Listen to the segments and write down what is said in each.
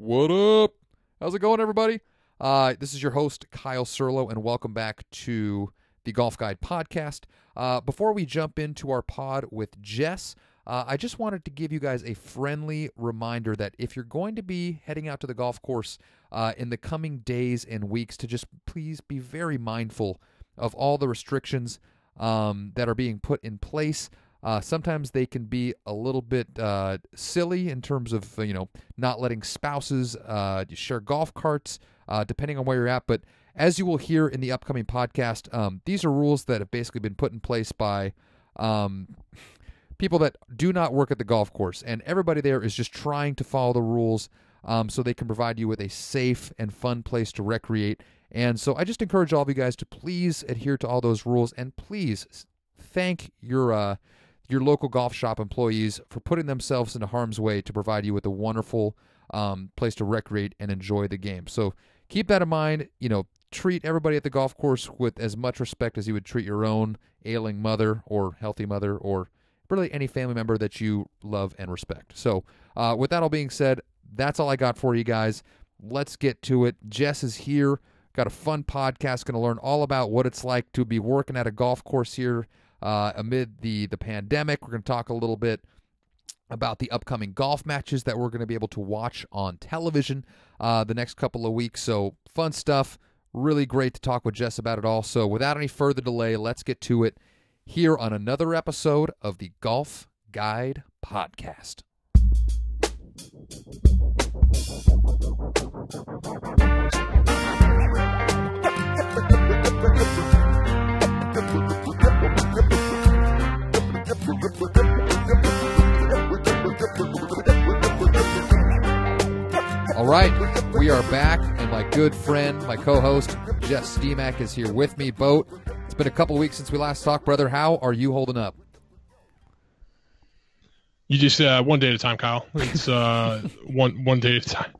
What up? How's it going, everybody? Uh, this is your host, Kyle Serlo, and welcome back to the Golf Guide podcast. Uh, before we jump into our pod with Jess, uh, I just wanted to give you guys a friendly reminder that if you're going to be heading out to the golf course uh, in the coming days and weeks, to just please be very mindful of all the restrictions um, that are being put in place. Uh, sometimes they can be a little bit uh, silly in terms of you know not letting spouses uh, share golf carts, uh, depending on where you're at. But as you will hear in the upcoming podcast, um, these are rules that have basically been put in place by um, people that do not work at the golf course, and everybody there is just trying to follow the rules um, so they can provide you with a safe and fun place to recreate. And so I just encourage all of you guys to please adhere to all those rules and please thank your uh, your local golf shop employees for putting themselves into harm's way to provide you with a wonderful um, place to recreate and enjoy the game. So keep that in mind. You know, treat everybody at the golf course with as much respect as you would treat your own ailing mother or healthy mother or really any family member that you love and respect. So, uh, with that all being said, that's all I got for you guys. Let's get to it. Jess is here. Got a fun podcast. Going to learn all about what it's like to be working at a golf course here uh, amid the the pandemic. We're going to talk a little bit about the upcoming golf matches that we're going to be able to watch on television uh, the next couple of weeks. So fun stuff. Really great to talk with Jess about it all. So without any further delay, let's get to it here on another episode of the Golf Guide Podcast. All right, we are back, and my good friend, my co-host Jeff Steemack is here with me. Boat. It's been a couple of weeks since we last talked, brother. How are you holding up? You just uh, one day at a time, Kyle. It's uh, one one day at a time,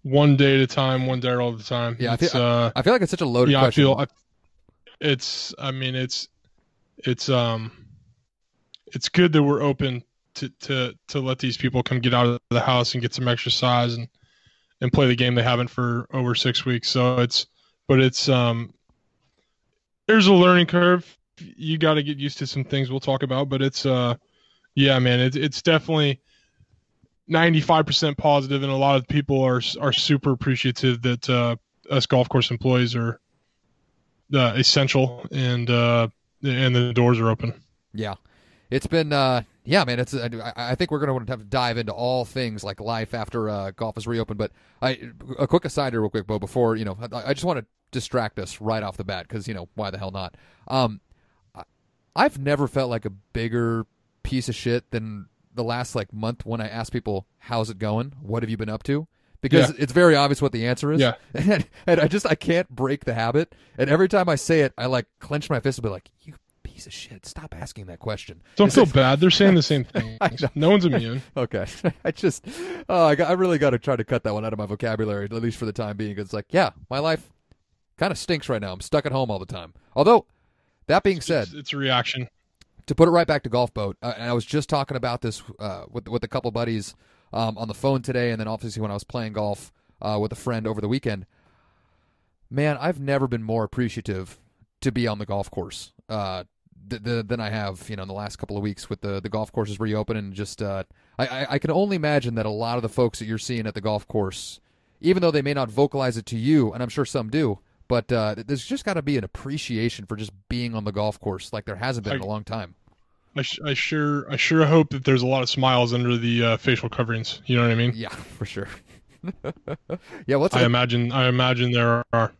one day at a time, one day all the time. Yeah, I feel, uh, I feel like it's such a loaded yeah, I feel I, it's. I mean, it's it's um, it's good that we're open to to to let these people come get out of the house and get some exercise and and play the game they haven't for over six weeks. So it's, but it's um, there's a learning curve. You got to get used to some things we'll talk about, but it's uh, yeah, man, it's it's definitely. 95% positive and a lot of people are are super appreciative that uh, us golf course employees are uh, essential and uh, and the doors are open. Yeah, it's been uh, yeah, man. It's I, I think we're gonna want to have to dive into all things like life after uh, golf is reopened. But I a quick aside here, real quick, Bo. Before you know, I, I just want to distract us right off the bat because you know why the hell not? Um, I've never felt like a bigger piece of shit than the last like month when I ask people how's it going, what have you been up to. Because Yeah. it's very obvious what the answer is, Yeah. and, and I just I can't break the habit. And every time I say it, I like clench my fist and be like, "You piece of shit, stop asking that question." Don't Is feel it- bad. They're saying the same thing. No one's immune. Okay, I just, oh, I, got, I really got to try to cut that one out of my vocabulary, at least for the time being. 'cause It's like, yeah, my life kind of stinks right now. I'm stuck at home all the time. Although, that being said, It's, it's a reaction. to put it right back to golf boat, uh, and I was just talking about this uh, with with a couple buddies um, on the phone today, and then obviously when I was playing golf uh, with a friend over the weekend. Man, I've never been more appreciative to be on the golf course uh, th- th- than I have, you know, in the last couple of weeks with the the golf courses reopening. And just, uh, I, I I can only imagine that a lot of the folks that you're seeing at the golf course, even though they may not vocalize it to you, and I'm sure some do, but uh, there's just got to be an appreciation for just being on the golf course like there hasn't been in a long time. I, sh- I sure I sure hope that there's a lot of smiles under the uh, facial coverings. You know what I mean? Yeah, for sure. yeah, what's I imagine I imagine there are.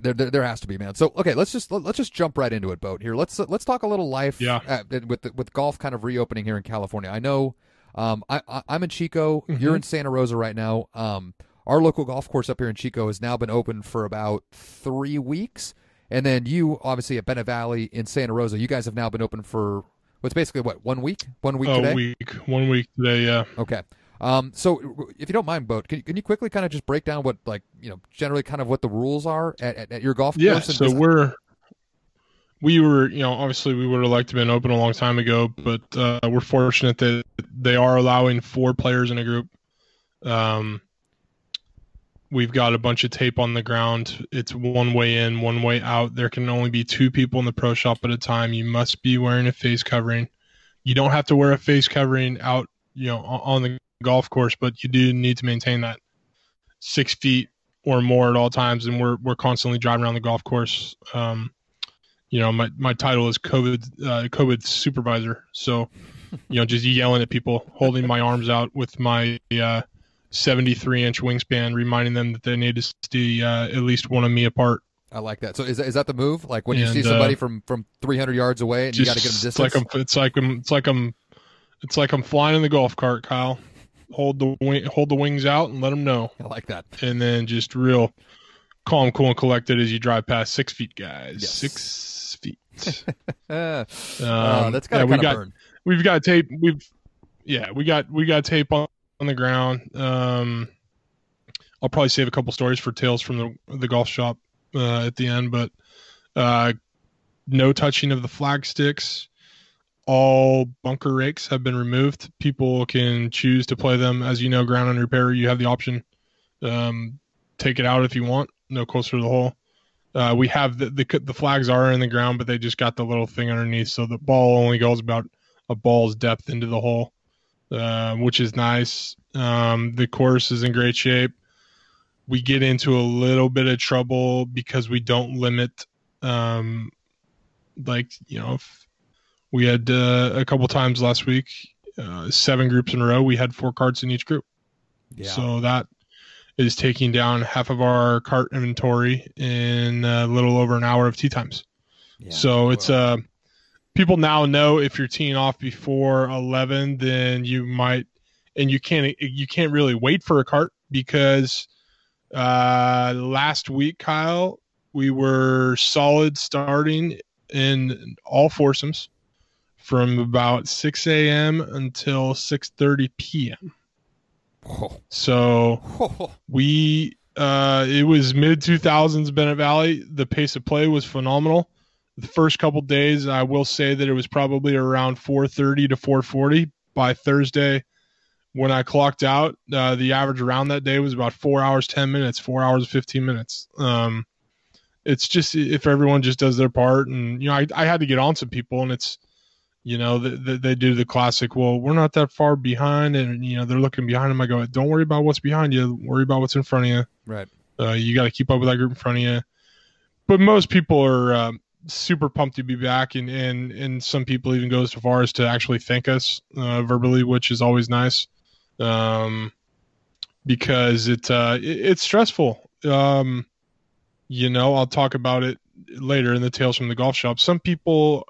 There, there? There has to be, man. So okay, let's just let, let's just jump right into it, boat here. Let's let's talk a little life. Yeah. uh, with the, with golf kind of reopening here in California. I know, um, I, I I'm in Chico. Mm-hmm. You're in Santa Rosa right now. Um, our local golf course up here in Chico has now been open for about three weeks, and then you obviously at Bennett Valley in Santa Rosa, you guys have now been open for what's basically what one week, one week a today. week, one week today. Yeah. Okay. Um, so if you don't mind, boat, can, can you quickly kind of just break down what like you know generally kind of what the rules are at, at, at your golf Yeah. course? and So we're we were, you know, obviously we would have liked to have been open a long time ago, but uh, we're fortunate that they are allowing four players in a group. Um, We've got a bunch of tape on the ground. It's one way in, one way out. There can only be two people in the pro shop at a time. You must be wearing a face covering. You don't have to wear a face covering out, you know, on the golf course, but you do need to maintain that six feet or more at all times. And we're we're constantly driving around the golf course. Um, you know, my my title is COVID uh, COVID supervisor. So, you know, just yelling at people, holding my arms out with my uh, 73 inch wingspan, reminding them that they need to stay uh, at least one of me apart. I like that. So is that, is that the move? Like when you see somebody uh, from from 300 yards away and you got to get them distance. It's like I'm. It's like I'm. It's like I'm. It's like I'm flying in the golf cart, Kyle. Hold the wing, hold the wings out and let them know, I like that. and then just real calm, cool, and collected as you drive past six feet, guys. Yes. Six feet. Uh, Um, that's got yeah, we got burn. we've got tape. We've yeah, we got we got tape on, on the ground. Um, I'll probably save a couple stories for tales from the the golf shop uh, at the end, but uh, no touching of the flag sticks. All bunker rakes have been removed. People can choose to play them. As you know, ground and repair, you have the option. Um, take it out if you want. No closer to the hole. Uh, we have the, the the flags are in the ground, but they just got the little thing underneath, so the ball only goes about a ball's depth into the hole, uh, which is nice. Um, the course is in great shape. We get into a little bit of trouble because we don't limit, um, like you know, we had uh, a couple times last week, uh, seven groups in a row. We had four carts in each group. Yeah. So that is taking down half of our cart inventory in a little over an hour of tee times. yeah. So it's Well, uh people now know if you're teeing off before 11 then you might and you can't you can't really wait for a cart because uh last week Kyle we were solid starting in all foursomes from about 6 a.m. until 6:30 p.m. oh, So oh, we uh it was mid 2000s bennett valley the pace of play was phenomenal. The first couple days i will say that it was probably around 430 to 440 by thursday when i clocked out uh, the average around that day was about four hours 10 minutes four hours 15 minutes. Um it's just if everyone just does their part and you know i, I had to get on some people and it's you know the, the, they do the classic well we're not that far behind and you know they're looking behind them. I go don't worry about what's behind you. Worry about what's in front of you. Right. uh, you got to keep up with that group in front of you. But most people are um, super pumped to be back and, and and some people even go so far as to actually thank us uh, verbally which is always nice. Um, because it, uh, it it's stressful. Um, you know i'll talk about it later in the tales from the golf shop. Some people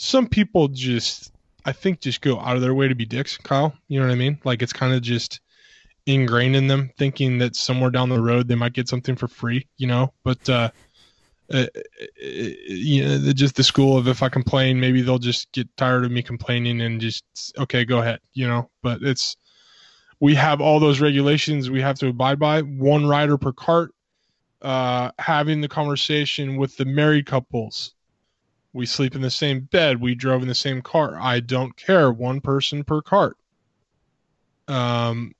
some people just i think just go out of their way to be dicks kyle. You know what i mean? Like it's kind of just ingrained in them thinking that somewhere down the road they might get something for free you know? But uh, uh you know just the school of if i complain maybe they'll just get tired of me complaining and just okay go ahead you know? But it's we have all those regulations we have to abide by. One rider per cart uh having the conversation with the married couples we sleep in the same bed. We drove in the same car. I don't care. One person per cart. Um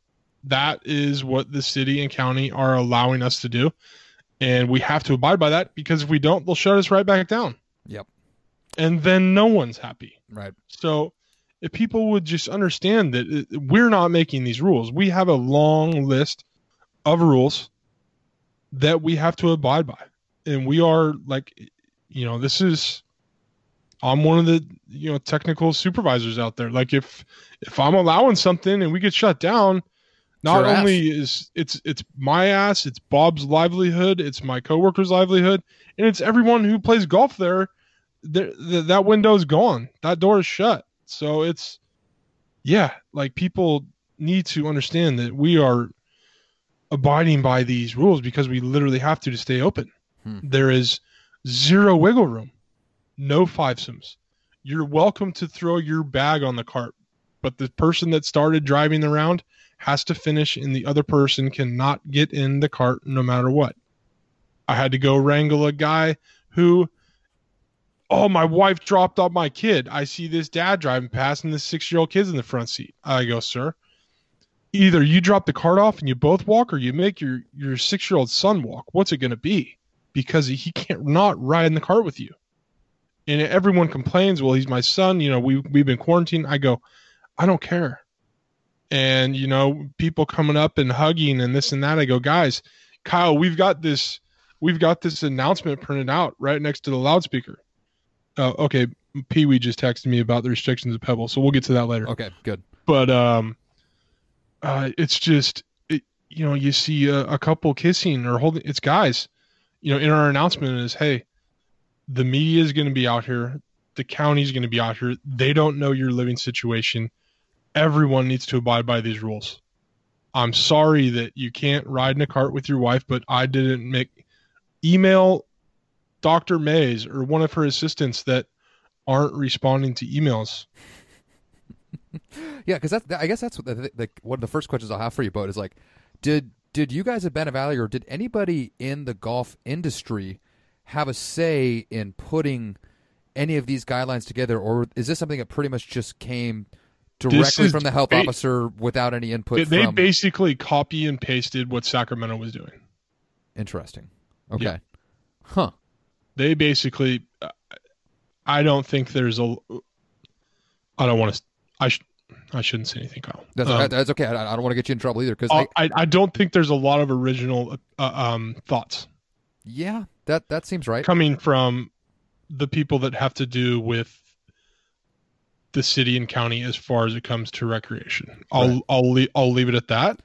that is what the city and county are allowing us to do. And we have to abide by that because if we don't they'll shut us right back down. Yep. and then no one's happy. Right. so if people would just understand that we're not making these rules. We have a long list of rules that we have to abide by. And we are like you know this is i'm one of the you know technical supervisors out there. Like if if i'm allowing something and we get shut down not your ass. only is it's it's my ass it's bob's livelihood it's my coworker's livelihood and it's everyone who plays golf there th- that window's gone. That door is shut. So it's yeah like people need to understand that we are abiding by these rules because we literally have to to stay open. Hmm. there is zero wiggle room no fivesomes you're welcome to throw your bag on the cart but the person that started driving the round has to finish and the other person cannot get in the cart no matter what i had to go wrangle a guy who oh my wife dropped off my kid i see this dad driving past and this six year old kid's in the front seat i go sir either you drop the cart off and you both walk, or you make your your six year old son walk. What's it going to be? Because he can't not ride in the cart with you. And everyone complains, well, he's my son. You know, we we've been quarantined. I go, I don't care. And you know, people coming up and hugging and this and that. I go, guys, Kyle, we've got this, we've got this announcement printed out right next to the loudspeaker. Uh, okay, Pee Wee just texted me about the restrictions of Pebble, so we'll get to that later. Okay, good. But um, uh, it's just it, you know you see a, a couple kissing or holding. It's guys. You know, in our announcement is hey, the media is going to be out here. The county is going to be out here. They don't know your living situation. Everyone needs to abide by these rules. I'm sorry that you can't ride in a cart with your wife, but I didn't make email Dr. Mase or one of her assistants that aren't responding to emails. yeah, because that's I guess that's what the, the, one of the first questions I'll have for you, Boat, is like, did did you guys at Bennett Valley or did anybody in the golf industry have a say in putting any of these guidelines together, or is this something that pretty much just came directly from the health ba- officer without any input? They, they from... basically copy and pasted what Sacramento was doing. Interesting. Okay. Yeah. Huh. They basically, uh, I don't think there's a. I don't want to. I sh- I shouldn't say anything, Kyle. That's, Um, that's okay. I, I don't want to get you in trouble either because I, I I don't think there's a lot of original uh, um, thoughts yeah, that that seems right. coming from the people that have to do with the city and county as far as it comes to recreation. I'll Right. I'll le- I'll leave it at that.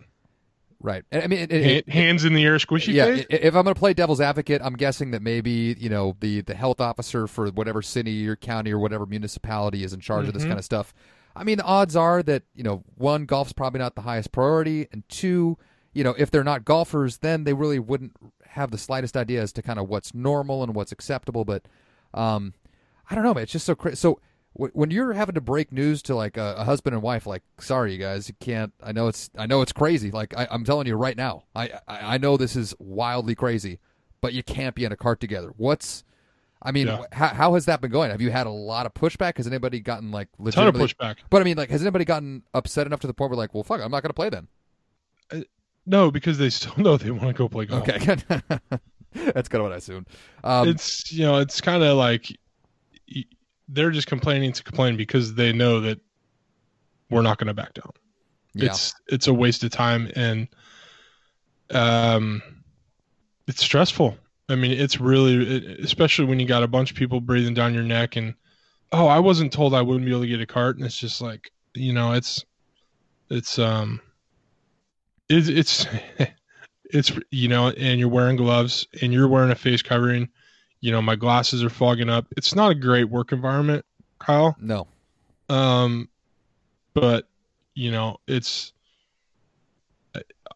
Right. I mean, it, it, Ha- it- hands in the air, squishy yeah. face. If I'm going to play devil's advocate, I'm guessing that maybe you know the the health officer for whatever city or county or whatever municipality is in charge of this Mhm. kind of stuff. I mean, the odds are that you know one golf's probably not the highest priority, and two, you know, if they're not golfers, then they really wouldn't have the slightest idea as to kind of what's normal and what's acceptable. But um, I don't know, man. It's just so crazy. So w- when you're having to break news to like a, a husband and wife, like, sorry, you guys, you can't. I know it's, I know it's crazy. Like I, I'm telling you right now, I, I, I know this is wildly crazy, but you can't be in a cart together. What's, I mean, Yeah. how, how has that been going? Have you had a lot of pushback? Has anybody gotten like Ton of pushback. But I mean, like, has anybody gotten upset enough to the point where like, well, fuck, I'm not going to play then? No, because they still know they want to go play golf. Okay, that's kind of what I assumed. Um, it's you know it's kind of like they're just complaining to complain because they know that we're not going to back down. yeah, It's it's a waste of time and um, it's stressful. I mean, it's really it, especially when you got a bunch of people breathing down your neck and oh, I wasn't told I wouldn't be able to get a cart, and it's just like you know it's it's um it's it's it's you know and you're wearing gloves and you're wearing a face covering. You know my glasses are fogging up. It's not a great work environment kyle. No, um but you know it's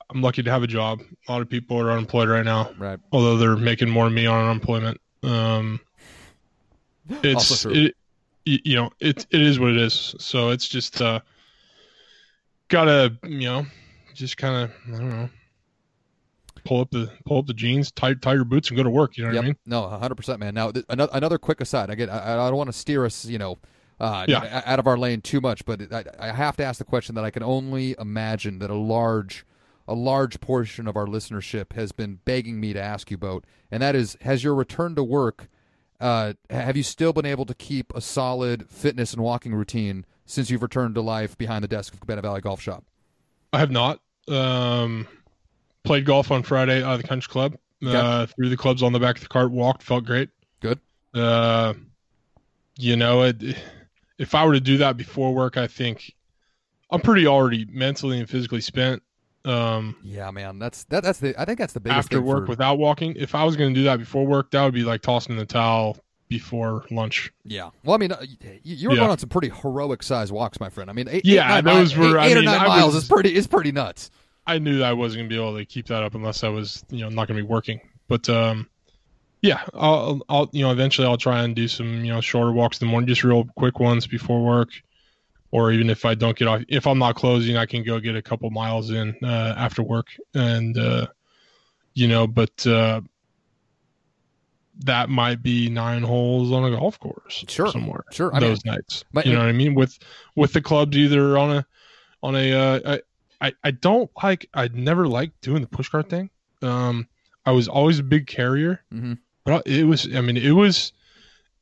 i'm lucky to have a job. A lot of people are unemployed right now right. although they're making more than me on unemployment. Um it's it, you know it it is what it is. So it's just uh gotta you know just kind of i don't know pull up the pull up the jeans tie tie your boots and go to work you know what Yep. i mean No, hundred percent, man. Now, th- another another quick aside. Again, I, I don't want to steer us, you know, uh, Yeah. out of our lane too much, but I, I have to ask the question that I can only imagine that a large, a large portion of our listenership has been begging me to ask you about, and that is: Has your return to work? Uh, have you still been able to keep a solid fitness and walking routine since you've returned to life behind the desk of Cabana Valley Golf Shop? I have not um played golf on friday out of the country club Okay. uh threw the clubs on the back of the cart walked felt great Good. uh you know it if i were to do that before work i think i'm pretty already mentally and physically spent um Yeah, man. That's that. That's the. I think that's the biggest after work for- without walking if i was going to do that before work that would be like tossing the towel before lunch Yeah. Well, I mean, uh, you, were Yeah. going on some pretty heroic size walks, my friend. I mean, eight, Yeah, eight, nine those were- eight, I eight or nine I miles was- is pretty is pretty nuts. i knew i wasn't going to be able to keep that up unless i was you know not going to be working but um yeah I'll, I'll you know eventually i'll try and do some you know shorter walks in the morning just real quick ones before work or even if i don't get off if i'm not closing i can go get a couple miles in uh, after work and uh you know but uh that might be nine holes on a golf course Sure. somewhere Sure. I mean, those nights but- you know what i mean with with the clubs either on a on a uh, I, I don't like I never liked doing the push cart thing. Um, I was always a big carrier, mm-hmm. but it was I mean it was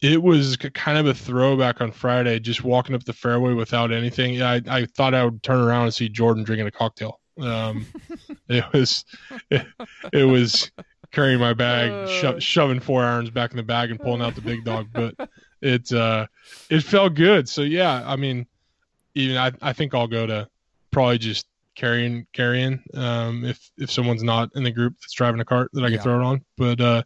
it was kind of a throwback on Friday, just walking up the fairway without anything. Yeah, I, I thought I would turn around and see Jordan drinking a cocktail. Um, it was it, it was carrying my bag, Uh. sho- shoving four irons back in the bag and pulling out the big dog, but it uh it felt good. So yeah, I mean, even I I think I'll go to probably just carrying carrying um if if someone's not in the group that's driving a cart that I can Yeah. throw it on. But uh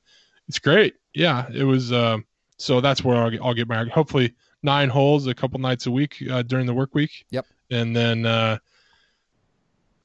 it's great. Yeah, it was um so that's where I'll get, I'll get my hopefully nine holes a couple nights a week uh, during the work week. Yep. And then uh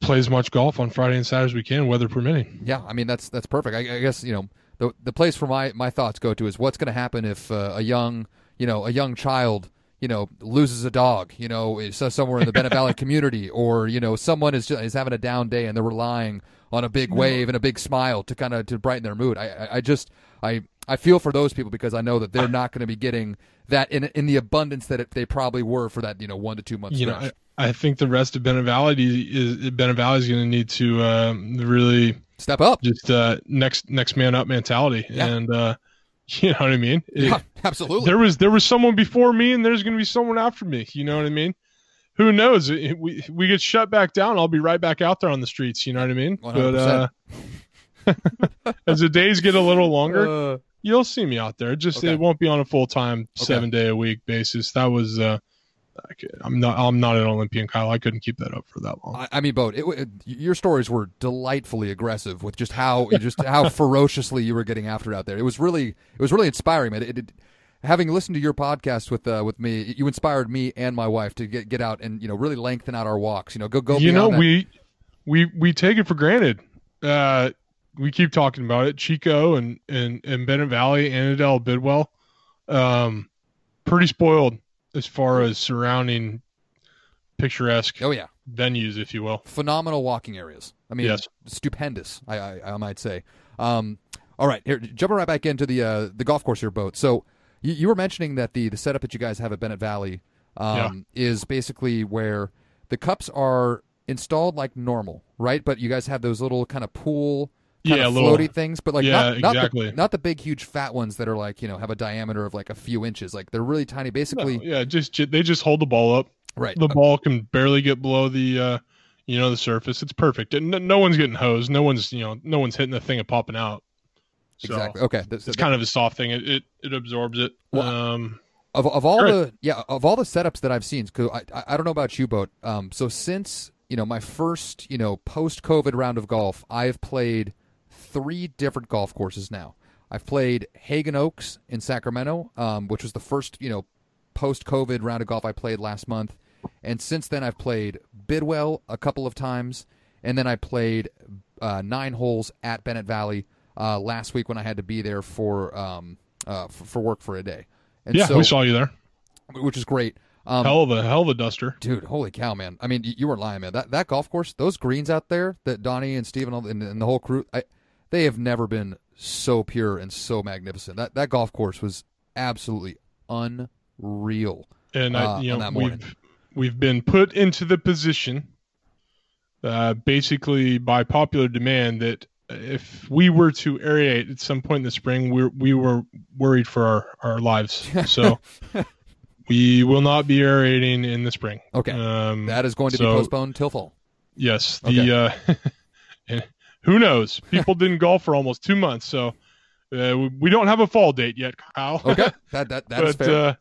play as much golf on Friday and Saturday as we can, weather permitting. Yeah, I mean that's that's perfect. I, I guess you know the the place for my my thoughts go to is what's going to happen if uh, a young you know a young child you know loses a dog you know somewhere in the Bennett Valley community or you know someone is just, is having a down day and they're relying on a big wave and a big smile to kind of to brighten their mood. I I, I just I I feel for those people because I know that they're not going to be getting that in in the abundance that it, they probably were for that you know one to two months you know, stretch. I, I think the rest of Bennett is Bennett is going to need to um, really Step up. just uh, next next man up mentality, Yeah. and uh, you know what I mean. It- Yeah, absolutely. there was there was someone before me, and there's going to be someone after me. You know what I mean? Who knows? It- we we get shut back down. I'll be right back out there on the streets. You know what I mean? But uh, as the days get a little longer, Uh, you'll see me out there. Just Okay. it won't be on a full time seven day a week basis. That was uh, I'm not I'm not an Olympian, Kyle. I couldn't keep that up for that long. I, I mean, Boat, it, it, your stories were delightfully aggressive with just how just how ferociously you were getting after it out there. It was really it was really inspiring, man. It, having listened to your podcast with uh, with me, you inspired me and my wife to get get out and you know really lengthen out our walks. You know, go go. you know that. we we we take it for granted. Uh, we keep talking about it. Chico and and and Bennett Valley, Annadel, Bidwell, um, pretty spoiled as far as surrounding picturesque Oh yeah, venues, if you will. phenomenal walking areas. I mean, Yes. stupendous. I, I I might say. Um, all right, here jumping right back into the uh, the golf course here, boat. So you, you were mentioning that the the setup that you guys have at Bennett Valley um, is basically where the cups are installed like normal, right? But you guys have those little kind of pool. Kind Yeah, of little- floaty things, but like Yeah, not, not exactly. the not the big huge fat ones that are like you know have a diameter of like a few inches. Like they're really tiny. Basically, No, yeah, just they just hold the ball up. right? The ball can barely get below the uh, you know the surface. It's perfect. And no, no one's getting hosed. No one's you know no one's hitting the thing and popping out. So exactly. Okay. That's- it's kind of a soft thing. It it, it absorbs it. Well, um, of of all the yeah of all the setups that I've seen, because I, I I don't know about you, boat. Um, so since you know my first you know post COVID round of golf, I've played three different golf courses now. I've played Haggin Oaks in Sacramento, um, which was the first you know post COVID round of golf I played last month, and since then I've played Bidwell a couple of times, and then I played uh, nine holes at Bennett Valley uh, last week when I had to be there for um, uh, for, for work for a day. And yeah, so, we saw you there. which is great. Um, hell of a hell of a duster. dude, holy cow, man! I mean, you, you weren't lying, man. That that golf course, those greens out there that Donnie and Steven and, and, and the whole crew, I, they have never been so pure and so magnificent. That that golf course was absolutely unreal. And uh, I, you know, that we've we've been put into the position, uh, basically by popular demand, that if we were to aerate at some point in the spring, we we were worried for our our lives. So we will not be aerating in the spring. Okay, Um, that is going to be postponed till fall. Yes. The uh, and who knows? People didn't golf for almost two months, so uh, we, don't have a fall date yet, Kyle. Okay, that that that is but fair. uh,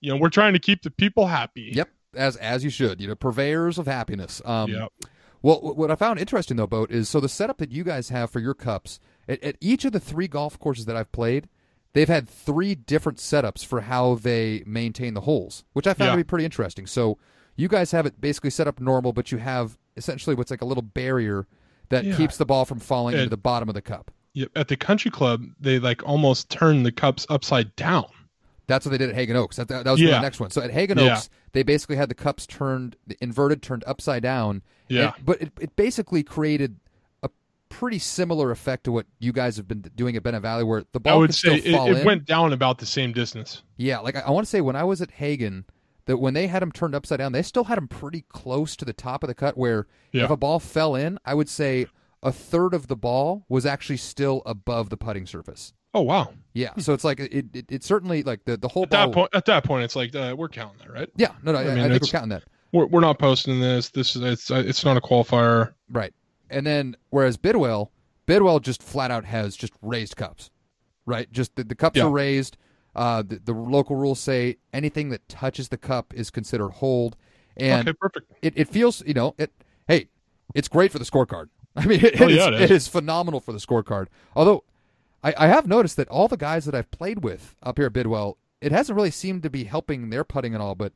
you know, we're trying to keep the people happy. Yep, as as you should. You know, purveyors of happiness. Um, Yep. Well, what I found interesting though, boat is so the setup that you guys have for your cups at, at each of the three golf courses that I've played, they've had three different setups for how they maintain the holes, which I found Yeah. to be pretty interesting. So you guys have it basically set up normal, but you have essentially what's like a little barrier that Yeah. keeps the ball from falling into the bottom of the cup. Yep. At the country club, they like almost turn the cups upside down. That's what they did at Haggin Oaks. That, that, that was the next one. So at Haggin Yeah. Oaks, they basically had the cups turned inverted, turned upside down. Yeah. And- but it, it basically created a pretty similar effect to what you guys have been doing at Bennett Valley, where the ball I would say still it, fall it went down about the same distance. yeah, like I, I want to say when I was at Haggin, that when they had them turned upside down, they still had them pretty close to the top of the cut. Where Yeah. if a ball fell in, I would say a third of the ball was actually still above the putting surface. Oh wow. Yeah, so it's like it. It, it certainly like the the whole At ball. that point, at that point, it's like uh, we're counting that, right? Yeah, no, no, I, I mean, I think we're counting that. We're we're not posting this. This is it's uh, it's not a qualifier. Right. And then whereas Bidwell, Bidwell just flat out has just raised cups. Right? Just the, the cups Yeah. are raised. Uh, the, the local rules say anything that touches the cup is considered holed. And okay, perfect. it, it feels, you know, it hey, it's great for the scorecard. I mean, it, Oh, is, yeah, it is. it is phenomenal for the scorecard. Although I, I have noticed that all the guys that I've played with up here at Bidwell, it hasn't really seemed to be helping their putting and all. But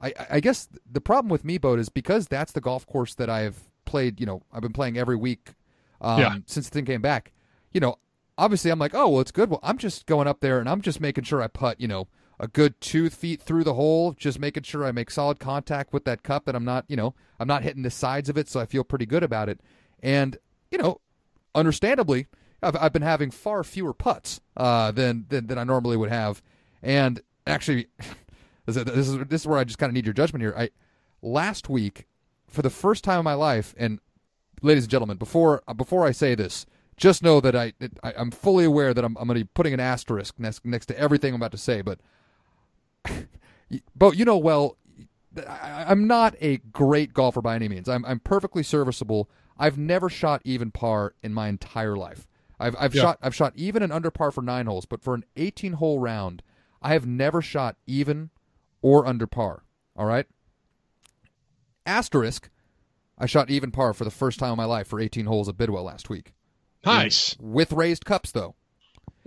I, I- I guess the problem with me, boat, is because that's the golf course that I've played. You know, I've been playing every week um, Yeah. since the thing came back. You know, obviously I'm like, oh well, it's good. Well, I'm just going up there and I'm just making sure I putt. You know, a good two feet through the hole, just making sure I make solid contact with that cup. That I'm not, you know, I'm not hitting the sides of it, so I feel pretty good about it. And you know, understandably, I've, I've been having far fewer putts uh, than, than than I normally would have. And actually, this is this is, this is where I just kind of need your judgment here. I last week, for the first time in my life, and ladies and gentlemen, before before I say this, just know that I, I I'm fully aware that I'm I'm going to be putting an asterisk next next to everything I'm about to say. But, but you know well, I, I'm not a great golfer by any means. I'm I'm perfectly serviceable. I've never shot even par in my entire life. I've I've Yeah. shot I've shot even and under par for nine holes, but for an 18 hole round, I have never shot even or under par. All right. Asterisk, I shot even par for the first time in my life for 18 holes at Bidwell last week. Nice. With raised cups though.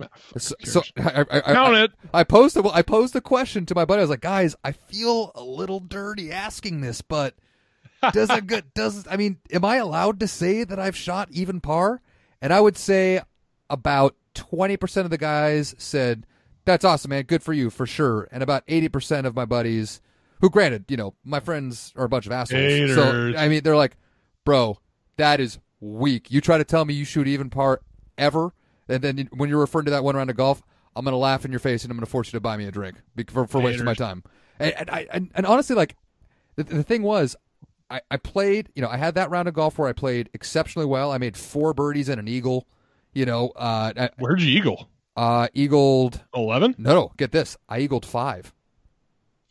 Ah, fuck, So, so? I, I, I, count I, it. I posed the, I posed the question to my buddy. I was like, guys, I feel a little dirty asking this, but does a good does I mean, am I allowed to say that I've shot even par? And I would say about twenty percent of the guys said, That's awesome, man, good for you, for sure. And about eighty percent of my buddies who granted, you know, my friends are a bunch of assholes. So I mean they're like, Bro, that is weak. You try to tell me you shoot even par ever, and then when you're referring to that one round of golf, I'm gonna laugh in your face and I'm gonna force you to buy me a drink for, for wasting my time. And, and I and, and honestly, like the, the thing was, I, I played. You know, I had that round of golf where I played exceptionally well. I made four birdies and an eagle. You know, uh, Where'd you eagle? uh, eagled. Eleven. No, no, get this. I eagled five.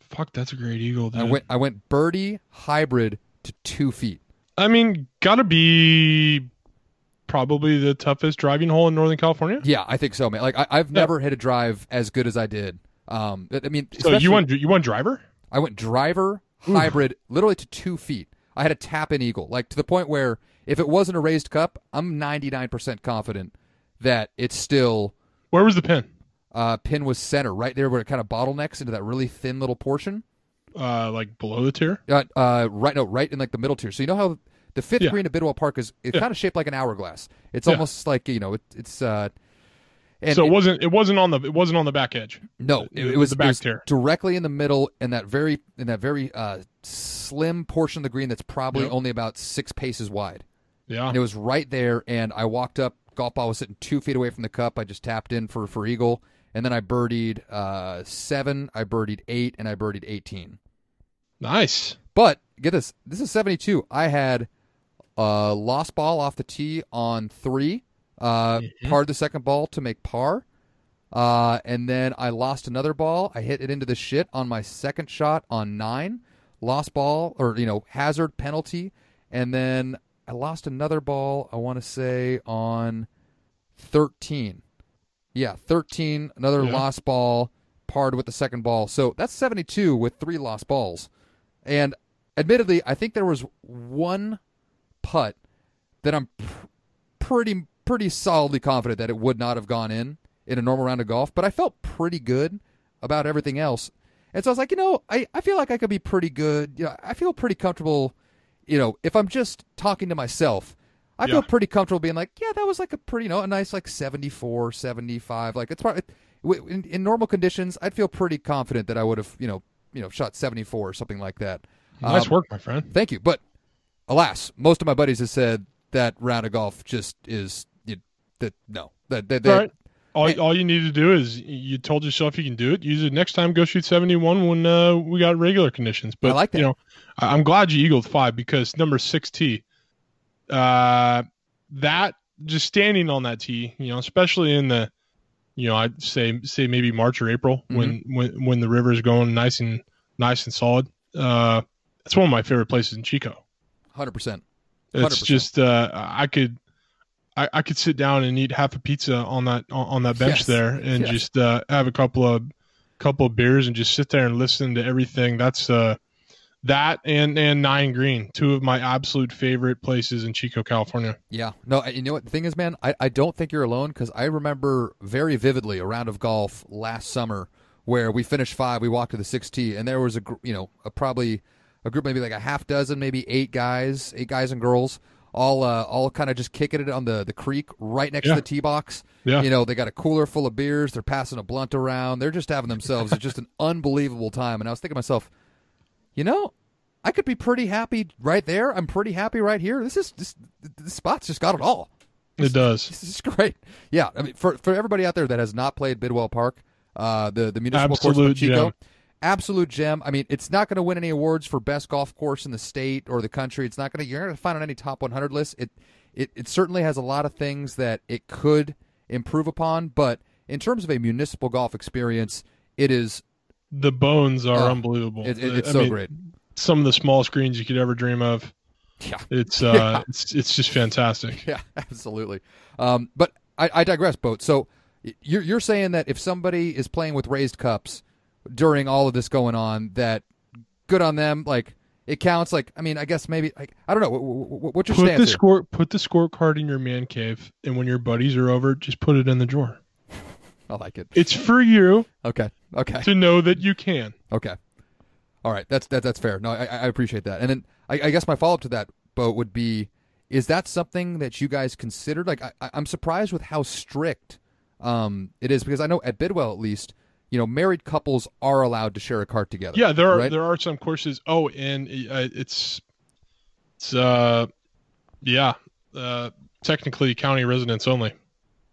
Fuck, that's a great eagle. Dude. I went. I went birdie hybrid to two feet. I mean, gotta be probably the toughest driving hole in Northern California. Yeah, I think so, man. Like I, I've never hit a drive as good as I did. Um, I mean, So you went you went driver? I went driver hybrid, literally to two feet. I had a tap in eagle, like to the point where if it wasn't a raised cup, I'm 99% confident that it's still Where was the pin? uh, pin was center, right there where it kind of bottlenecks into that really thin little portion. Uh, like below the tier. Uh, uh, right, no, right in like the middle tier. So you know how the fifth Yeah. green at Bidwell Park is it's Yeah. kind of shaped like an hourglass. It's Yeah. almost like you know it, it's uh, and so it- it wasn't it wasn't on the it wasn't on the back edge. No, It- it, it it was was the back was tier. directly in the middle, in that very in that very uh, slim portion of the green that's probably Yep. only about six paces wide, Yeah. and it was right there. And I walked up, golf ball was sitting two feet away from the cup. I just tapped in for for eagle, and then I birdied uh, seven, I birdied eight, and I birdied eighteen. Nice. But get this, this is seventy two. I had a lost ball off the tee on three, uh, Mhm. parred the second ball to make par. Uh, and then I lost another ball. I hit it into the shit on my second shot on nine. Lost ball, or, you know, hazard penalty. And then I lost another ball, I want to say, on 13. Yeah, 13, another Yeah. lost ball, parred with the second ball. So that's 72 with three lost balls. And admittedly, I think there was one putt that I'm pr- pretty pretty solidly confident that it would not have gone in in a normal round of golf, but I felt pretty good about everything else. And so I was like, you know, I, I feel like I could be pretty good. You know, I feel pretty comfortable, you know, if I'm just talking to myself, I feel pretty comfortable being like, yeah, that was like a pretty, you know, a nice like 74, 75. Like it's probably in, in normal conditions, I'd feel pretty confident that I would have, you know, you know, shot 74 or something like that. Nice Um, work, my friend. Thank you. But alas, most of my buddies have said that round of golf just is you, that no that that, that All. All, you need to do is you told yourself you can do it. Use it next time. Go shoot 71 when uh, we got regular conditions. But I like that. you know, I- I'm glad you eagled five because number six tee, uh, that just standing on that tee, you know, especially in the, you know, I'd say say maybe March or April when Mm-hmm. when when the river is going nice and nice and solid. Uh, it's one of my favorite places in Chico. Hundred percent. It's just uh, I could I, I could sit down and eat half a pizza on that on, on that bench Yes. there and Yes. just uh, have a couple of couple of beers and just sit there and listen to everything. That's uh that and and Nine Green, two of my absolute favorite places in Chico, California. Yeah. No, you know what the thing is, man. I, I don't think you're alone because I remember very vividly a round of golf last summer where we finished five, we walked to the six tee, and there was a you know a, probably a group maybe like a half dozen, maybe eight guys, eight guys and girls, all uh, all kind of just kicking it on the the creek right next Yeah. to the tee box. Yeah. You know, they got a cooler full of beers. They're passing a blunt around. They're just having themselves just an unbelievable time. And I was thinking to myself, you know, I could be pretty happy right there. I'm pretty happy right here. This is this, this spot's just got it all. It does. This is great. Yeah, I mean, for for everybody out there that has not played Bidwell Park, uh, the the municipal course Absolute of Chico, gem. absolute gem. I mean, it's not going to win any awards for best golf course in the state or the country. It's not going to. You're not going to find on any top 100 list. It, it it certainly has a lot of things that it could improve upon, but in terms of a municipal golf experience, it is The bones are Oh, unbelievable. it, it- it's I so mean, great. Some of the small screens you could ever dream of. Yeah. It's uh Yeah. it's it's just fantastic. Yeah, absolutely. Um, but I, I digress, boat. So you're you're saying that if somebody is playing with raised cups during all of this going on, that good on them. Like it counts. Like I mean, I guess maybe like I don't know. Wh- wh- wh- What's your Put stance the score put the scorecard in your man cave and when your buddies are over, just put it in the drawer. I like it. It's for you Okay. Okay. to know that you can. Okay. All right. That's that, that's fair. No, I, I appreciate that. And then I, I guess my follow up to that, boat would be: Is that something that you guys considered? Like, I, I- I'm surprised with how strict um, it is because I know at Bidwell at least, you know, married couples are allowed to share a cart together. Yeah, there are right? there are some courses. Oh, and uh, it's it's uh yeah, uh technically county residents only.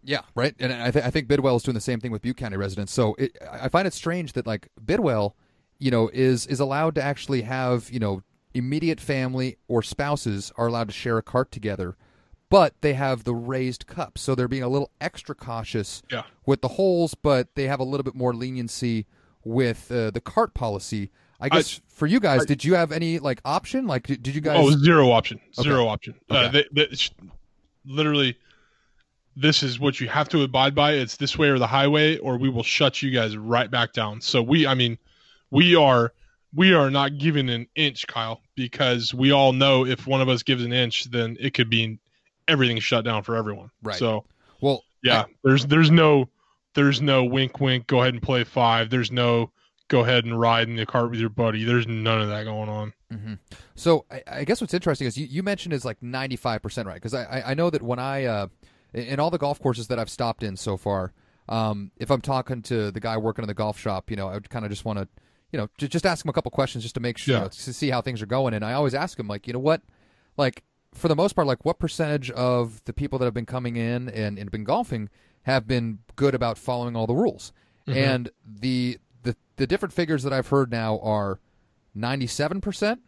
Yeah, right. And I, th- I think Bidwell is doing the same thing with Butte County residents. So it, I find it strange that like Bidwell, you know, is is allowed to actually have you know immediate family or spouses are allowed to share a cart together, but they have the raised cups, so they're being a little extra cautious Yeah. with the holes, but they have a little bit more leniency with uh, the cart policy. I guess for you guys, I- did you have any like option? Like, did, did you guys? Oh, zero option. Okay. Zero option. Uh, they, they, literally, this is what you have to abide by. It's this way or the highway, or we will shut you guys right back down. So we, I mean, we are we are not giving an inch, Kyle, because we all know if one of us gives an inch, then it could be everything shut down for everyone. Right. So well, yeah, there's there's no there's no wink wink. Go ahead and play five. There's no go ahead and ride in the cart with your buddy. There's none of that going on. hmm So I, I guess what's interesting is you, you mentioned is like ninety five percent right because I, I I know that when I uh, in all the golf courses that I've stopped in so far, um, if I'm talking to the guy working in the golf shop, you know, I would kind of just want to, you know, j- just ask him a couple questions just to make sure Yeah. you know, to see how things are going. And I always ask him like, you know what, like for the most part, like what percentage of the people that have been coming in and, and been golfing have been good about following all the rules? Mhm. And the the the different figures that I've heard now are ninety seven percent.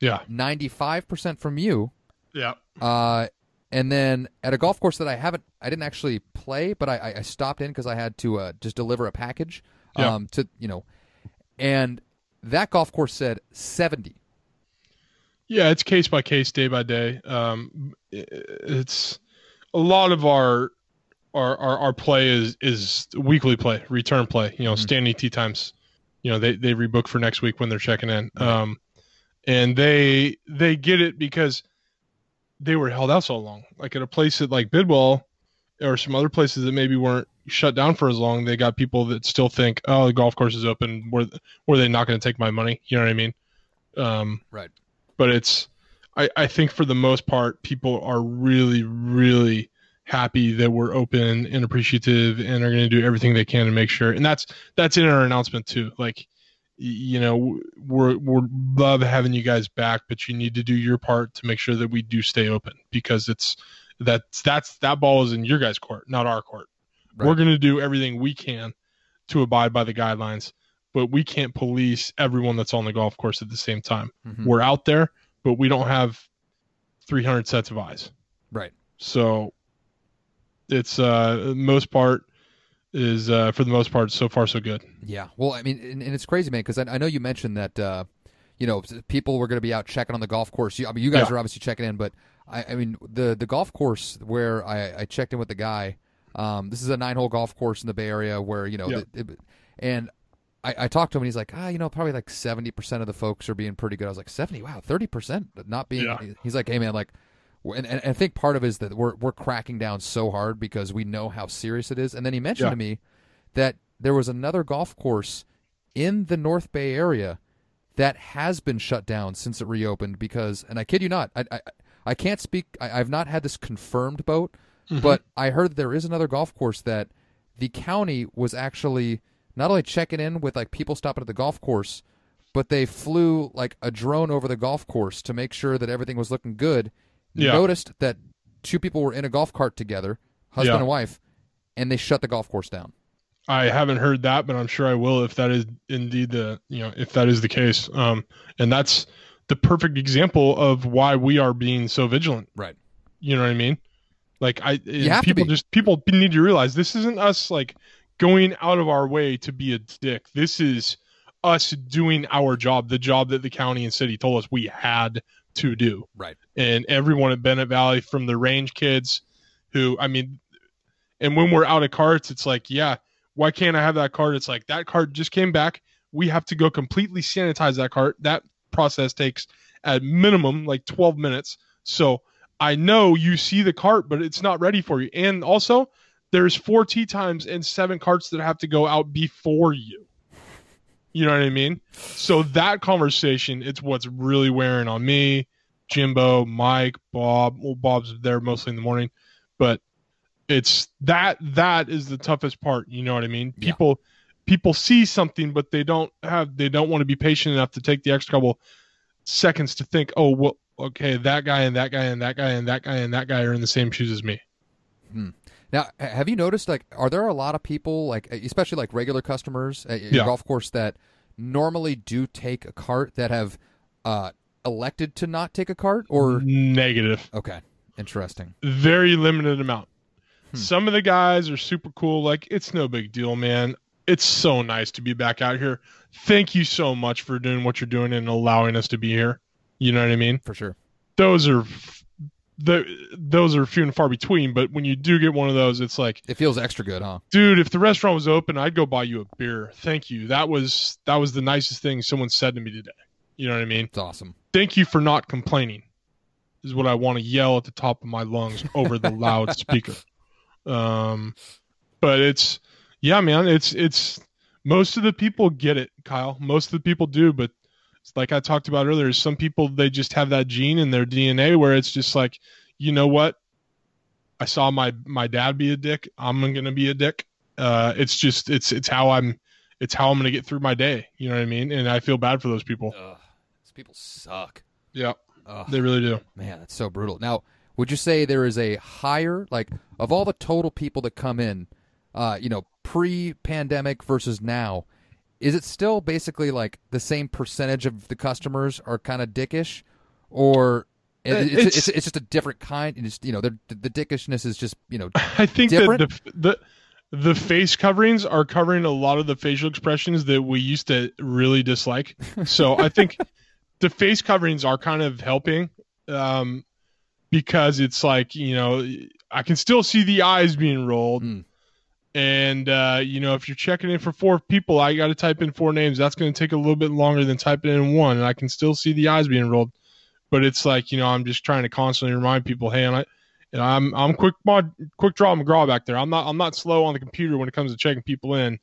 Yeah, 95% from you. yeah. Uh, and then at a golf course that I haven't, I didn't actually play, but I, I- stopped in because I had to uh, just deliver a package Yeah. um, to, you know, and that golf course said 70. Yeah, it's case by case, day by day. Um, it's a lot of our our our, our play is is weekly play, return play. You know, Mhm. standing tee times. You know, they they rebook for next week when they're checking in. Um, and they they get it because they were held out so long. Like at a place that like Bidwell or some other places that maybe weren't shut down for as long, they got people that still think, oh, the golf course is open. Were were they not going to take my money? You know what I mean? Um, Right. but it's I, I think for the most part people are really really happy that we're open and appreciative and are going to do everything they can to make sure and that's that's in our announcement too like you know we're we're love having you guys back but you need to do your part to make sure that we do stay open because it's that's that's that ball is in your guys court not our court We're going to do everything we can to abide by the guidelines, but we can't police everyone that's on the golf course at the same time. Mhm. We're out there, but we don't have 300 sets of eyes. Right. So it's uh most part is uh for the most part so far so good. Yeah. Well, I mean, and, and it's crazy, man, because I, I know you mentioned that, uh, you know, people were going to be out checking on the golf course. You, I mean, you guys Yeah. are obviously checking in, but I, I mean, the the golf course where I, I checked in with the guy, um, this is a nine hole golf course in the Bay Area where you know, Yeah. the- it- and I, I talked to him and he's like, ah, you know, probably like seventy percent of the folks are being pretty good. I was like, seventy, wow, thirty percent not being. Yeah. He's like, hey, man, like. And, and I think part of it is that we're we're cracking down so hard because we know how serious it is. And then he mentioned Yeah. to me that there was another golf course in the North Bay area that has been shut down since it reopened because, and I kid you not, I I, I can't speak. I, I've not had this confirmed boat, mm-hmm. but I heard there is another golf course that the county was actually not only checking in with like people stopping at the golf course, but they flew like a drone over the golf course to make sure that everything was looking good. Yeah. Noticed that two people were in a golf cart together, husband Yeah. and wife, and they shut the golf course down. I haven't heard that, but I'm sure I will if that is indeed the you know if that is the case. Um, and that's the perfect example of why we are being so vigilant. Right. You know what I mean? Like I, and have to people just people need to realize this isn't us like going out of our way to be a dick. This is us doing our job, the job that the county and city told us we had to do. Right. And everyone at Bennett Valley, from the range kids, who I mean, and when we're out of carts, it's like, yeah, why can't I have that cart? It's like that cart just came back. We have to go completely sanitize that cart. That process takes at minimum like 12 minutes. So I know you see the cart, but it's not ready for you. And also, there's four tee times and seven carts that have to go out before you. You know what I mean? So that conversation, it's what's really wearing on me, Jimbo, Mike, Bob. Well, Bob's there mostly in the morning, but it's that that is the toughest part. You know what I mean? Yeah. People people see something, but they don't have they don't want to be patient enough to take the extra couple seconds to think, oh well, okay, that guy and that guy and that guy and that guy and that guy are in the same shoes as me. Hmm. Now, have you noticed like are there a lot of people like especially like regular customers at your Yeah. golf course that normally do take a cart that have uh elected to not take a cart or Negative. okay, interesting. very limited amount. Hmm. Some of the guys are super cool. Like, it's no big deal, man. It's so nice to be back out here. Thank you so much for doing what you're doing and allowing us to be here. You know what I mean? For sure. Those are the those are few and far between. But when you do get one of those, it's like, It feels extra good, huh? dude, if the restaurant was open, I'd go buy you a beer. Thank you. That was that was the nicest thing someone said to me today. You know what I mean? It's awesome. thank you for not complaining is what i want to yell at the top of my lungs over the loudspeaker um but it's yeah man it's it's most of the people get it kyle most of the people do but like i talked about earlier some people they just have that gene in their dna where it's just like you know what? I saw my my dad be a dick. I'm gonna be a dick. Uh it's just it's it's how i'm it's how i'm gonna get through my day. You know what i mean? And i feel bad for those people. Ugh, these people suck. yeah. Ugh. they really do. Man, that's so brutal. Now, would you say there is a higher, like, of all the total people that come in, uh, you know, pre-pandemic versus now, is it still basically like the same percentage of the customers are kind of dickish, or it- Uh, it's, it's- it's, it's just a different kind? And just you know, the, the dickishness is just you know, I think different? that the, the the face coverings are covering a lot of the facial expressions that we used to really dislike. So I think the face coverings are kind of helping um, because it's like you know I can still see the eyes being rolled. Mm. And uh, you know, if you're checking in for four people, I got to type in four names. That's going to take a little bit longer than typing in one, and I can still see the eyes being rolled. But it's like you know, I'm just trying to constantly remind people, hey, and I, and I'm I'm quick mod, quick draw McGraw back there. I'm not I'm not slow on the computer when it comes to checking people in.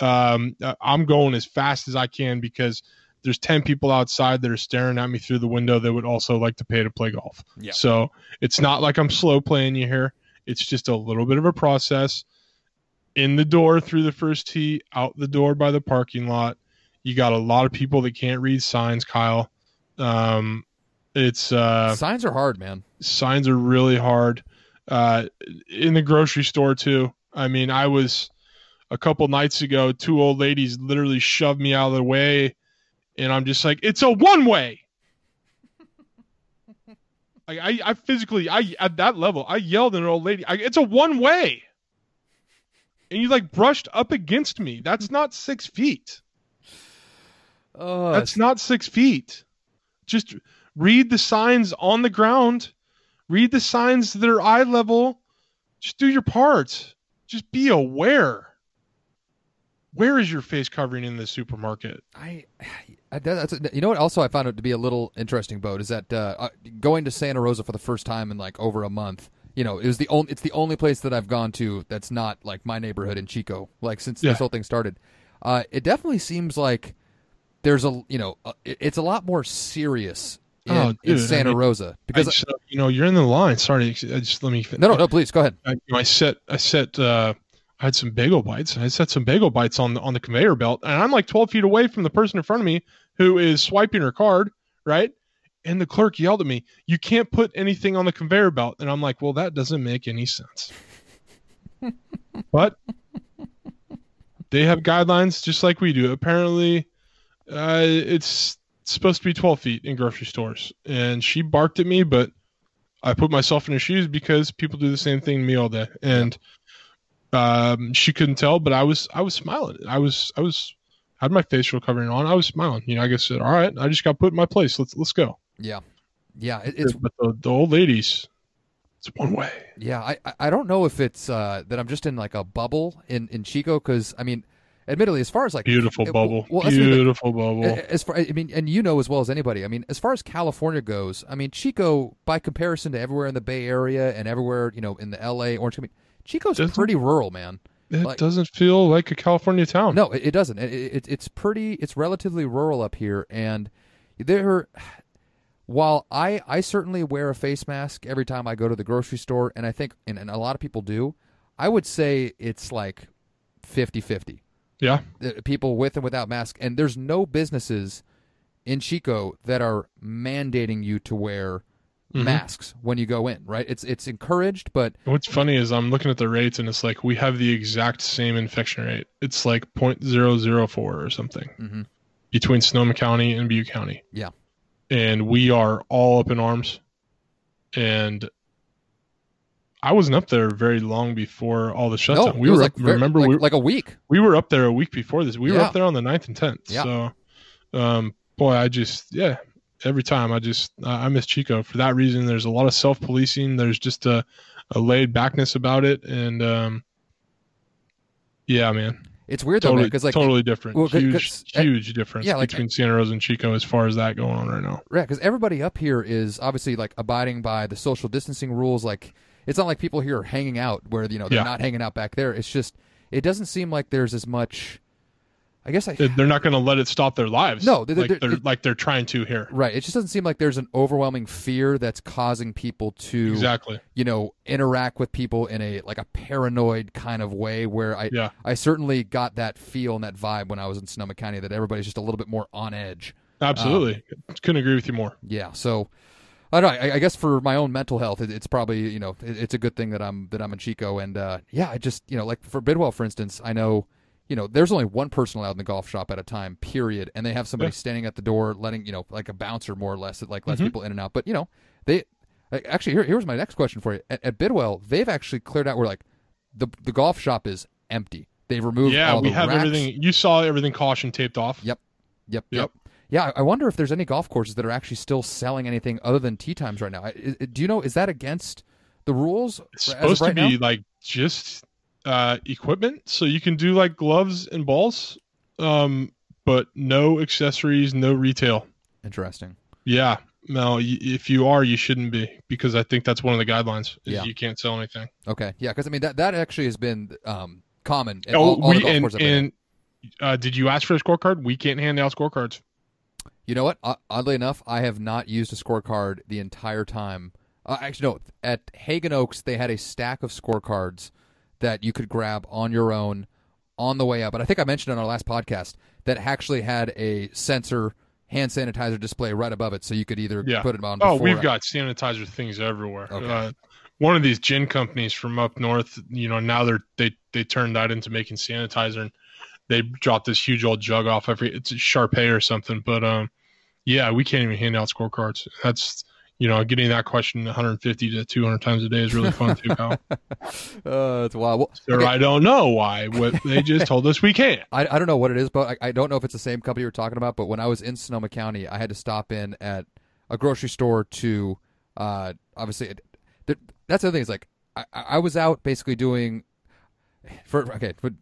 Um, uh, I'm going as fast as I can because there's ten people outside that are staring at me through the window that would also like to pay to play golf. Yeah. So it's not like I'm slow playing you here. It's just a little bit of a process. In the door through the first tee, out the door by the parking lot. You got a lot of people that can't read signs, Kyle. Um, it's uh, signs are hard, man. signs are really hard uh, in the grocery store too I mean, I was a couple nights ago, two old ladies literally shoved me out of the way, and I'm just like, it's a one way. like I, I physically, I at that level, I yelled at an old lady, I, it's a one way, and you like brushed up against me. That's not six feet. Oh, That's not six feet. Just read the signs on the ground. Read the signs that are eye level. Just do your part. Just be aware. Where is your face covering in the supermarket? I, I that's you know what also I found it to be a little interesting boat is that uh, uh, going to Santa Rosa for the first time in like over a month. You know, it was the only it's the only place that I've gone to that's not like my neighborhood in Chico. Like since Yeah. this whole thing started, uh, it definitely seems like there's a you know uh, it- it's a lot more serious in, Oh, in dude, I Santa mean, Rosa Because because you know you're in the line. Sorry, just let me. no no no please go ahead. I, you know, I set I set uh, I had some bagel bites and I set some bagel bites on the on the conveyor belt and I'm like 12 feet away from the person in front of me who is swiping her card, right? And the clerk yelled at me, "You can't put anything on the conveyor belt." And I'm like, "Well, that doesn't make any sense." but they have guidelines just like we do. Apparently, uh, it's supposed to be 12 feet in grocery stores, and she barked at me, but I put myself in her shoes because people do the same thing to me all day, and um, she couldn't tell, but I was I was smiling. I was I was had my facial covering on. I was smiling. You know, I guess said, "All right, I just got put in my place. Let's let's go." Yeah, yeah, it, it's but the, the old ladies, it's one way. Yeah, I I- don't know if it's uh, that I'm just in like a bubble in in Chico because I mean, admittedly, as far as like Beautiful uh, bubble. well, that's the thing. Beautiful bubble. As far, I mean, and you know as well as anybody. I mean, as far as California goes, I mean, Chico, by comparison to everywhere in the Bay Area and everywhere, you know, in the L.A. Orange County, Chico's Doesn't- pretty rural, man. It like- doesn't feel like a California town. No, it, it doesn't. It, it, it's pretty. It's relatively rural up here, and there. While I I certainly wear a face mask every time I go to the grocery store, and I think and, and a lot of people do, I would say it's like 50-50. Yeah. People with and without masks, and there's no businesses in Chico that are mandating you to wear Mhm. masks when you go in. Right? It's it's encouraged, but What's funny is I'm looking at the rates and it's like we have the exact same infection rate. It's like 0.004 or something Mhm. between Sonoma County and Butte County. Yeah. And we are all up in arms. And I wasn't up there very long before all the no, shutdown. we it was were like up, ver- remember like, we, like a week. we were up there a week before this. We were up there on the 9th and 10th. Yeah. So um boy, I just yeah, every time I just I miss Chico for that reason. There's a lot of self policing. There's just a, a laid backness about it, and um, yeah, man, It's weird though, totally, because like totally different. well, 'cause- huge, 'cause, uh, huge difference yeah, like, between Santa Rosa and Chico as far as that going on right now. Yeah, because everybody up here is obviously like abiding by the social distancing rules. Like, it's not like people here are hanging out where you know they're Yeah. not hanging out back there. It's just it doesn't seem like there's as much. I guess I They- They're not going to let it stop their lives. No, they- like they're- they're it- like they're trying to here. right. It just doesn't seem like there's an overwhelming fear that's causing people to Exactly. you know interact with people in a like a paranoid kind of way. Where I Yeah. I certainly got that feel and that vibe when I was in Sonoma County that everybody's just a little bit more on edge. Absolutely. Couldn't agree with you more. Yeah, so I don't know. I, I guess for my own mental health, it, it's probably you know it, it's a good thing that I'm that I'm in Chico, and uh, yeah, I just you know like for Bidwell, for instance, I know you know there's only one person allowed in the golf shop at a time, period, and they have somebody Yeah. standing at the door, letting you know like a bouncer more or less that like lets Mhm. people in and out. But you know they actually here here's my next question for you. At, at Bidwell, they've actually cleared out where like the the golf shop is empty. They've removed Yeah, we have racks. everything. You saw everything caution taped off. Yep. Yep. Yep. Yep. Yeah, I wonder if there's any golf courses that are actually still selling anything other than tee times right now. Do you know? Is that against the rules? It's supposed right to be now? like just uh, equipment, so you can do like gloves and balls, um, but no accessories, no retail. Interesting. Yeah, no. If you are, you shouldn't be because I think that's one of the guidelines. Yeah. you can't sell anything. Okay. Yeah, because I mean that that actually has been um, common. Oh, all, all we and, courses I've been in. and uh, did you ask for a scorecard? We can't hand out scorecards. You know what? Uh, oddly enough, I have not used a scorecard the entire time. Uh, actually, no. At Haggin Oaks, they had a stack of scorecards that you could grab on your own on the way up. But I think I mentioned on our last podcast that actually had a sensor hand sanitizer display right above it, so you could either Yeah. put it on. Oh, we've got sanitizer things everywhere. Okay. Uh, one of these gin companies from up north, you know, now they're they they turned that into making sanitizer and they dropped this huge old jug off every it's a Sharpay or something. But um yeah, we can't even hand out scorecards. That's you know, getting that question 150 to 200 times a day is really fun too, Kyle. Uh, it's wild. Well, So okay, I don't know why. What they just told us we can't. I, I don't know what it is, but I, I don't know if it's the same company you're talking about. But when I was in Sonoma County, I had to stop in at a grocery store to, uh, obviously, it, th- that's the other thing. Is like I, I was out basically doing, for okay, but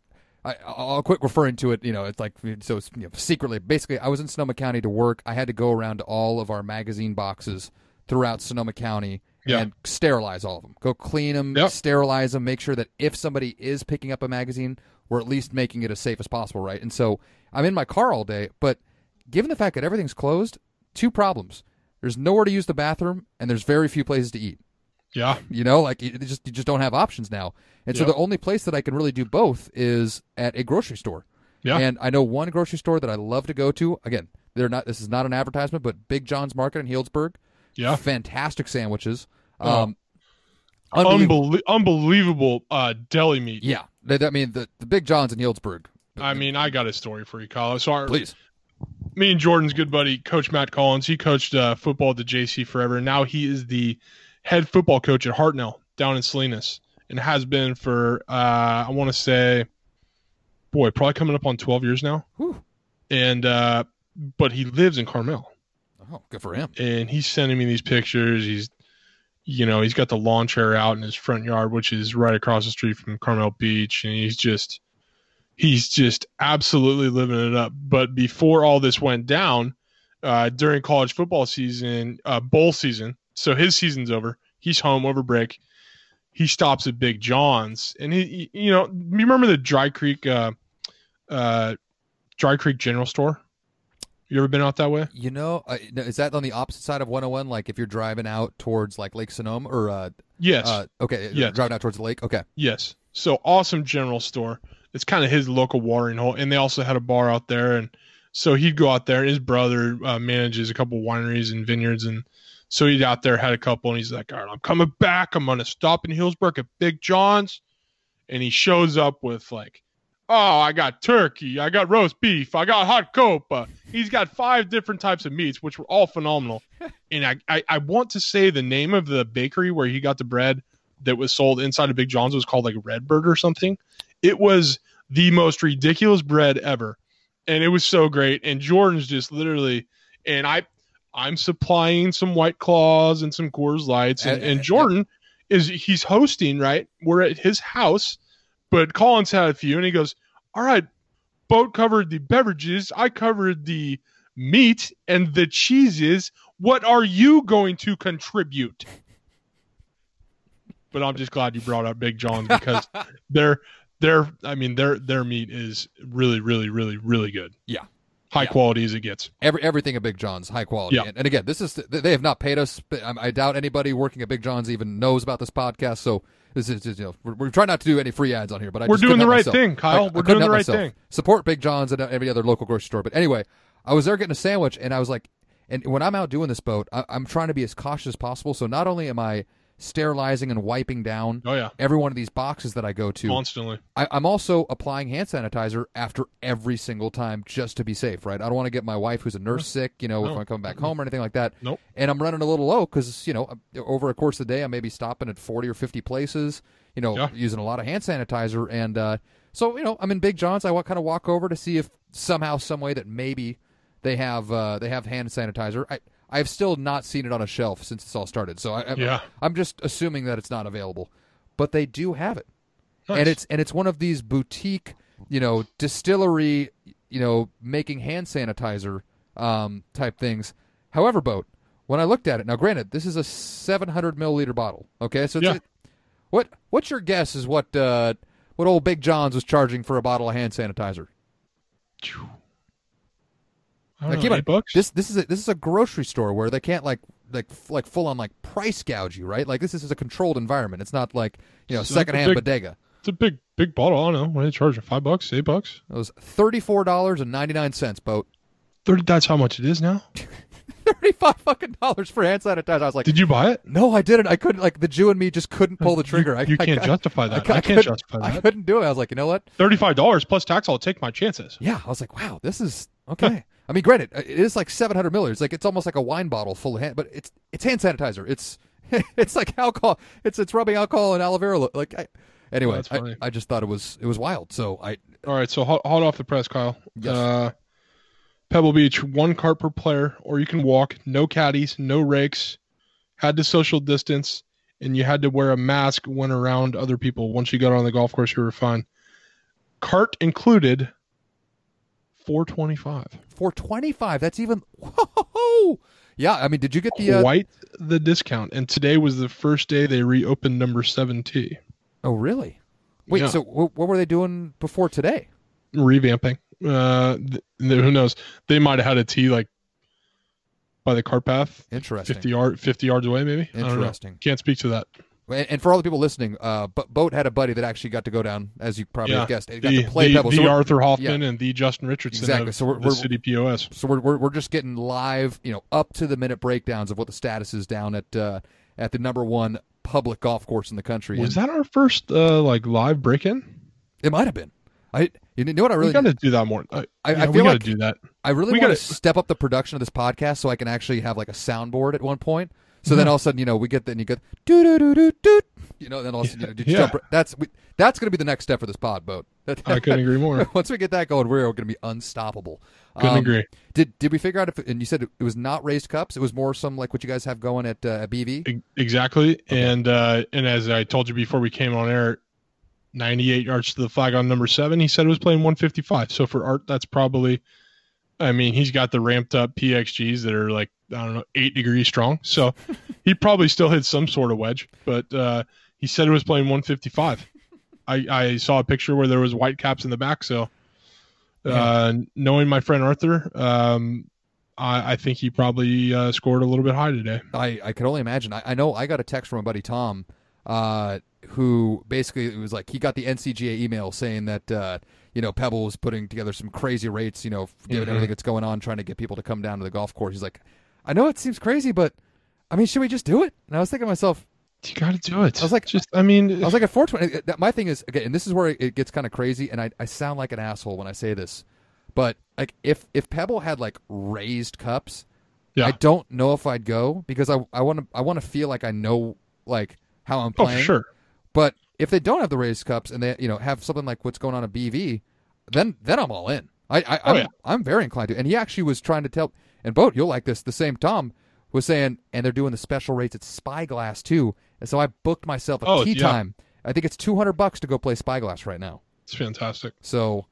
I, I'll quit referring to it. You know, it's like so it's, you know, secretly. Basically, I was in Sonoma County to work. I had to go around to all of our magazine boxes throughout Sonoma County Yeah. and sterilize all of them. Go clean them, Yep. sterilize them, make sure that if somebody is picking up a magazine, we're at least making it as safe as possible, right? And so I'm in my car all day, but given the fact that everything's closed, two problems. There's nowhere to use the bathroom, and there's very few places to eat. Yeah. You know, like you just you just don't have options now. And so the only place that I can really do both is at a grocery store. Yeah. And I know one grocery store that I love to go to. Again, they're not. This is not an advertisement, but Big John's Market in Healdsburg. Yeah. Fantastic sandwiches. Oh. Um, unbelievable. Unbelie- unbelievable uh, deli meat. Yeah, They- I mean the the Big John's in Healdsburg. I mean, I got a story for you, Kyle. So our, Please. me and Jordan's good buddy, Coach Matt Collins, he coached uh, football at the JC forever. Now he is the head football coach at Hartnell down in Salinas and has been for, uh, I want to say, boy, probably coming up on 12 years now. Whew. And, uh, but he lives in Carmel Oh, good for him. and he's sending me these pictures. He's, you know, he's got the lawn chair out in his front yard, which is right across the street from Carmel Beach, and he's just, he's just absolutely living it up. But before all this went down, uh, during college football season, uh, bowl season, so his season's over. He's home over break. He stops at Big John's, and he, you know, you remember the Dry Creek, uh, uh, Dry Creek General Store? You ever been out that way? You know, uh, is that on the opposite side of 101? Like if you're driving out towards like Lake Sonoma or uh, Yes. uh okay, Yes. driving out towards the lake. Okay. Yes. So awesome general store. It's kind of his local watering hole, and they also had a bar out there, and so he'd go out there. His brother uh, manages a couple wineries and vineyards, and so he'd out there had a couple, and he's like, "All right, I'm coming back. I'm gonna stop in Healdsburg at Big John's," and he shows up with like, "Oh, I got turkey, I got roast beef, I got hot copa." He's got five different types of meats, which were all phenomenal. and I, I, I want to say the name of the bakery where he got the bread that was sold inside of Big John's was called like Redbird or something. It was the most ridiculous bread ever. And it was so great. And Jordan's just literally and I I'm supplying some white claws and some Coors Lights and, uh, And- and and- Jordan is he's hosting, right? We're at his house, but Collins had a few and he goes, All right, boat covered the beverages, I covered the meat and the cheeses. What are you going to contribute? But I'm just glad you brought up Big John's because their their I mean their their meat is really really really really good. Yeah. High Yeah. quality as it gets. Every everything at Big John's high quality. Yeah. And, and again, this is they have not paid us. I doubt anybody working at Big John's even knows about this podcast. So this is you know we're, we're trying not to do any free ads on here. But I We're just doing the right myself. thing, Kyle. I- I We're couldn't doing the right myself. thing. Support Big John's and every other local grocery store. But anyway, I was there getting a sandwich, and I was like, and when I'm out doing this boat, I, I'm trying to be as cautious as possible. So not only am I sterilizing and wiping down Oh yeah, every one of these boxes that I go to, constantly. I, I'm also applying hand sanitizer after every single time just to be safe, right? I don't want to get my wife, who's a nurse, sick, you know, if I'm coming back home or anything like that. Nope. And I'm running a little low because, you know, over a course of the day, I may be stopping at 40 or 50 places, you know, Yeah. using a lot of hand sanitizer. And uh, so, you know, I'm in Big John's. I kind of walk over to see if somehow, some way that maybe they have uh, they have hand sanitizer. I I've still not seen it on a shelf since this all started. So I, I'm, Yeah. I'm just assuming that it's not available, but they do have it Nice. and it's and it's one of these boutique, you know, distillery, you know, making hand sanitizer um, type things. However, boat. When I looked at it, now granted, this is a 700 milliliter bottle. Okay, so it's Yeah. what what's your guess is what uh, what old Big John's was charging for a bottle of hand sanitizer? I don't Like, know, keep eight bucks. This this is a, this is a grocery store where they can't like like f- like full on like price gouge you, right? Like this is a controlled environment. It's not like you know So that's a secondhand big- bodega. it's a big big bottle. I don't know. What are they charging? Five bucks? Eight bucks? It was thirty four dollars and ninety nine cents. Boat. Thirty. That's how much it is now. Thirty-five fucking dollars for hand sanitizer. I was like, Did you buy it? no, I didn't. I couldn't. Like the Jew and me just couldn't pull the trigger. You, I, you I- can't I, justify that. I, I, I can't couldn't- justify I couldn't do it. I was like, you know what? Thirty-five dollars plus tax. I'll take my chances. Yeah, I was like, wow, this is okay. I mean, granted, it is like 700 milliliters. Like it's almost like a wine bottle full of hand, but it's it's hand sanitizer. It's it's like alcohol. It's it's rubbing alcohol and aloe vera. Like I, anyway, I. I just thought it was it was wild. So I All right, so hot, hot off the press, Kyle. Yes. Uh, Pebble Beach, one cart per player, or you can walk. No caddies, no rakes. Had to social distance, and you had to wear a mask when around other people. Once you got on the golf course, you were fine. Cart included. Four twenty-five. 425. That's even. Whoa! Yeah, I mean, did you get the? Uh, Quite the discount. And today was the first day they reopened number seven tee. oh, really? Wait, Yeah. so wh- what were they doing before today? revamping. Uh, th- who knows? They might have had a tee like by the cart path, Interesting. fifty yard, fifty yards away, maybe. I don't know. Interesting. Can't speak to that. And, for all the people listening, uh, Bo- Boat had a buddy that actually got to go down, as you probably Yeah. guessed. He got The, to play the, Pebble. the So Arthur Hoffman and the Justin Richardson Exactly. of So we're- we're- city POS. So we're, we're we're just getting live, you know, up to the minute breakdowns of what the status is down at uh, at the number one public golf course in the country. Was And that our first uh, like live break in? It might have been. I you know what I really got to do that more. Uh, I, yeah, I we feel got to like do that. I really we want gotta- to step up the production of this podcast so I can actually have like a soundboard at one point. So then all of a sudden, you know, we get the and you get doo doo doo doo doo. You know, then all of a sudden, you know, you Yeah. jump, that's we, that's going to be the next step for this pod boat. I couldn't agree more. Once we get that going, we're going to be unstoppable. Couldn't Um, agree. Did did we figure out if? And you said it was not raised cups. It was more some like what you guys have going at uh, at BV. Exactly. And uh, and as I told you before we came on air, 98 yards to the flag on number seven. He said it was playing 155. So for Art, that's probably. I mean, he's got the ramped up PXGs that are like I don't know eight degrees strong. So he probably still hit some sort of wedge, but uh, he said it was playing 155. I, I saw a picture where there was white caps in the back. So uh, knowing my friend Arthur, um, I, I think he probably uh, scored a little bit high today. I, I can only imagine. I, I know I got a text from my buddy Tom, uh, who basically it was like he got the NCGA email saying that uh, you know Pebble was putting together some crazy rates, you know, given Mhm. everything that's going on, trying to get people to come down to the golf course. He's like, I know it seems crazy, but I mean, should we just do it? And I was thinking to myself, You got to do it. I was like- just, I mean, I was like at 420. My thing is again, and this is where it gets kind of crazy, and I, I sound like an asshole when I say this, but like if if Pebble had like raised cups, yeah. I don't know if I'd go because I I want to I want to feel like I know like how I'm oh, playing. for sure. But if they don't have the raised cups and they you know have something like what's going on at BV, then then I'm all in. I, I Oh, I'm, yeah. I'm very inclined to. And he actually was trying to tell and boat you'll like this. The same Tom was saying, and they're doing the special rates at Spyglass too. And so I booked myself a Oh, tee yeah. time. I think it's 200 bucks to go play Spyglass right now. It's fantastic. So.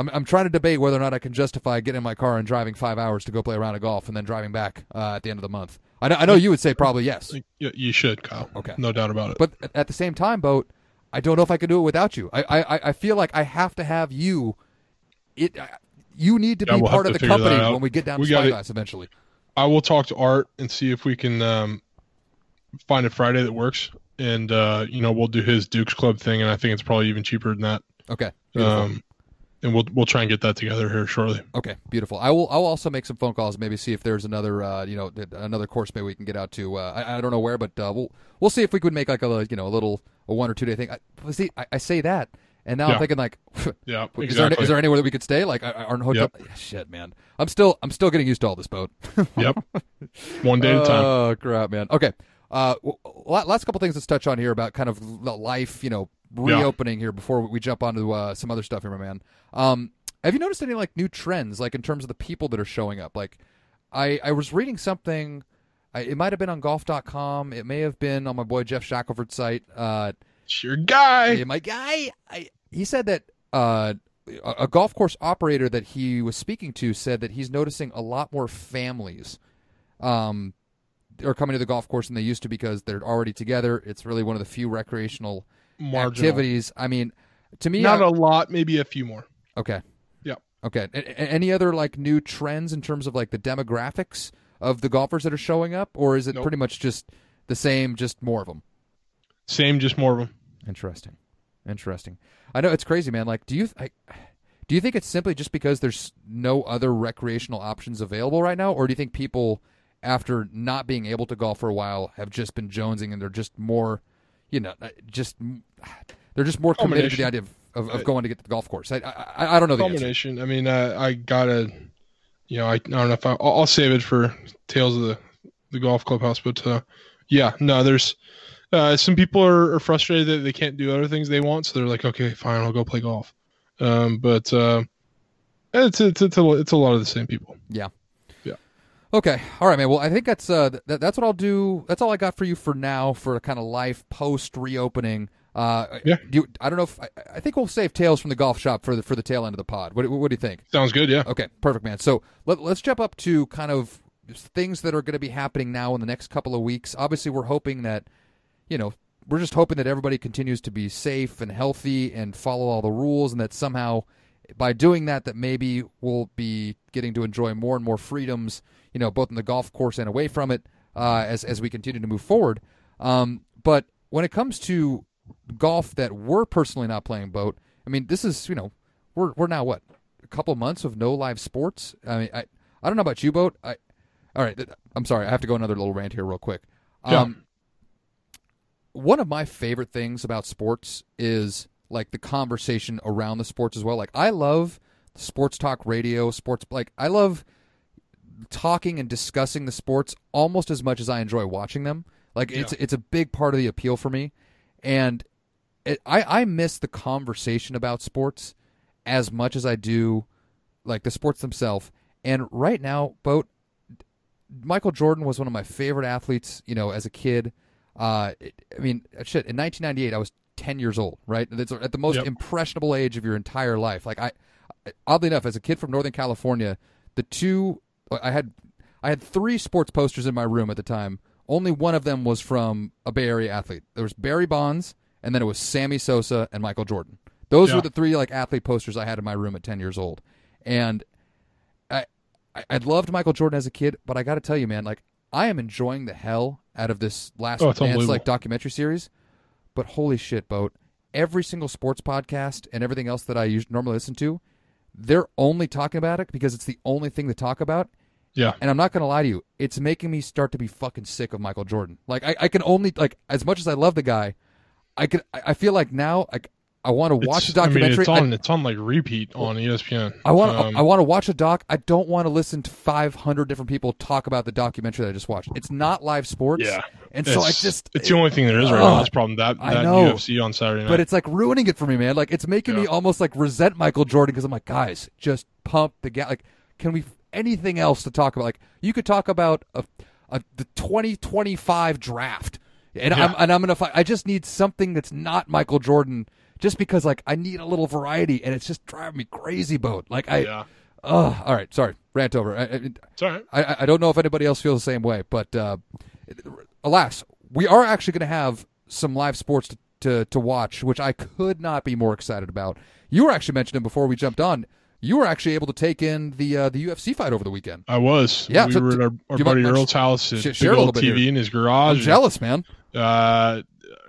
I'm, I'm trying to debate whether or not I can justify getting in my car and driving five hours to go play a round of golf and then driving back uh, at the end of the month. I know, I know you would say probably yes. You, you should, Kyle. Okay. No doubt about it. But at- the same time, boat, I don't know if I can do it without you. I I, I feel like I have to have you. It you need to Yeah, be we'll part of the company when we get down We to Spyglass eventually. I will talk to Art and see if we can um, find a Friday that works. And, uh, you know, we'll do his Dukes Club thing. And I think it's probably even cheaper than that. Okay. Beautiful. Um, and we'll we'll try and get that together here shortly. okay. Beautiful. I will. I'll also make some phone calls. Maybe see if there's another. Uh, you know, another course maybe we can get out to. Uh, I, I don't know where, but uh, we'll we'll see if we could make like a you know a little a one or two day thing. I, see, I, I say that, and now I'm thinking like, Yeah, is there exactly. is there anywhere that we could stay? Like, are hotel? Shit, man. I'm still I'm still getting used to all this boat. yep. One day at a time. Oh crap, man. Okay. Uh, last couple things let's touch on here about kind of the life, you know, reopening here before we jump onto uh, some other stuff here, my man. Um, have you noticed any like new trends, like in terms of the people that are showing up? Like, I I was reading something. I, it might have been on golf.com. It may have been on my boy Geoff Shackelford's site. Uh, It's your guy. Hey, my guy, I, he said that uh, a, a golf course operator that he was speaking to said that he's noticing a lot more families um, are coming to the golf course than they used to because they're already together. It's really one of the few recreational Marginal. activities. I mean, to me, Not I- a lot, maybe a few more. okay, Yeah. okay. A- any other like new trends in terms of like the demographics of the golfers that are showing up, or is it Nope. pretty much just the same, just more of them? Same, just more of them. Interesting. Interesting. I know it's crazy, man. Like, do you I, do you think it's simply just because there's no other recreational options available right now, or do you think people after not being able to golf for a while have just been jonesing and they're just more, you know, uh, just they're just more committed to the idea of, of, of going to get to the golf course. I I, I don't know the combination. Answer. I mean, uh, I gotta, you know, I, I don't know if I, I'll, I'll save it for tales of the the golf clubhouse, but uh, yeah, no, there's uh, some people are, are, frustrated that they can't do other things they want, so they're like, okay, fine, I'll go play golf. Um, but uh, it's, it's it's a, it's a lot of the same people. Yeah. Okay. All right, man. Well, I think that's uh th- that's what I'll do. That's all I got for you for now for kind of life post reopening. Uh, yeah. Do you, I don't know if I, I, think we'll save tales from the golf shop for the for the tail end of the pod. What, what do you think? Sounds good. Yeah. Okay. Perfect, man. So let, let's jump up to kind of things that are going to be happening now in the next couple of weeks. Obviously, we're hoping that you know we're just hoping that everybody continues to be safe and healthy and follow all the rules, and that somehow by doing that, that maybe we'll be getting to enjoy more and more freedoms, you know, both in the golf course and away from it uh, as as we continue to move forward. Um, but when it comes to golf that we're personally not playing boat, I mean, this is you know we're we're now what a couple months of no live sports. I mean, I I don't know about you, boat. I all right, I'm sorry, I have to go another little rant here real quick. Um, one of my favorite things about sports is like the conversation around the sports as well. Like I love sports talk radio, sports like I love talking and discussing the sports almost as much as I enjoy watching them. Like it's yeah. it's a big part of the appeal for me, and it, I I miss the conversation about sports as much as I do like the sports themselves. And right now, boat Michael Jordan was one of my favorite athletes. You know, as a kid. Uh, I mean, shit. In 1998, I was 10 years old. Right, it's at the most yep. impressionable age of your entire life. Like I, oddly enough, as a kid from Northern California, the two I had, I had three sports posters in my room at the time. Only one of them was from a Bay Area athlete. There was Barry Bonds, and then it was Sammy Sosa and Michael Jordan. Those yeah. were the three like athlete posters I had in my room at 10 years old. And I, I loved Michael Jordan as a kid, but I got to tell you, man, like I am enjoying the hell out of this last oh, dance like documentary series. But holy shit, boat! Every single sports podcast and everything else that I normally listen to, they're only talking about it because it's the only thing to talk about. Yeah. And I'm not gonna lie to you, it's making me start to be fucking sick of Michael Jordan. Like I, I can only like as much as I love the guy, I could I feel like now like I want to watch it's, a documentary. I mean, it's on. I, it's on like repeat on ESPN. I want. Um, I want to watch a doc. I don't want to listen to 500 different people talk about the documentary that I just watched. It's not live sports. Yeah. And so I just. It's the only thing there is right uh, now. This problem that that I know, UFC on Saturday night. But it's like ruining it for me, man. Like it's making yeah. me almost like resent Michael Jordan because I'm like, guys, just pump the gas. Like, can we anything else to talk about? Like, you could talk about a, a the 2025 draft, and yeah. I'm and I'm gonna. Fight. I just need something that's not Michael Jordan just because like I need a little variety, and it's just driving me crazy. Boat like I. Yeah. Oh, all right. Sorry, rant over. I, I, I, I don't know if anybody else feels the same way, but uh, alas, we are actually going to have some live sports to, to, to watch, which I could not be more excited about. You were actually mentioning before we jumped on. You were actually able to take in the uh, the UFC fight over the weekend. I was. Yeah, we so were at our, our buddy Earl's house. Sh- little bit TV here. in his garage. I'm jealous, man. Uh,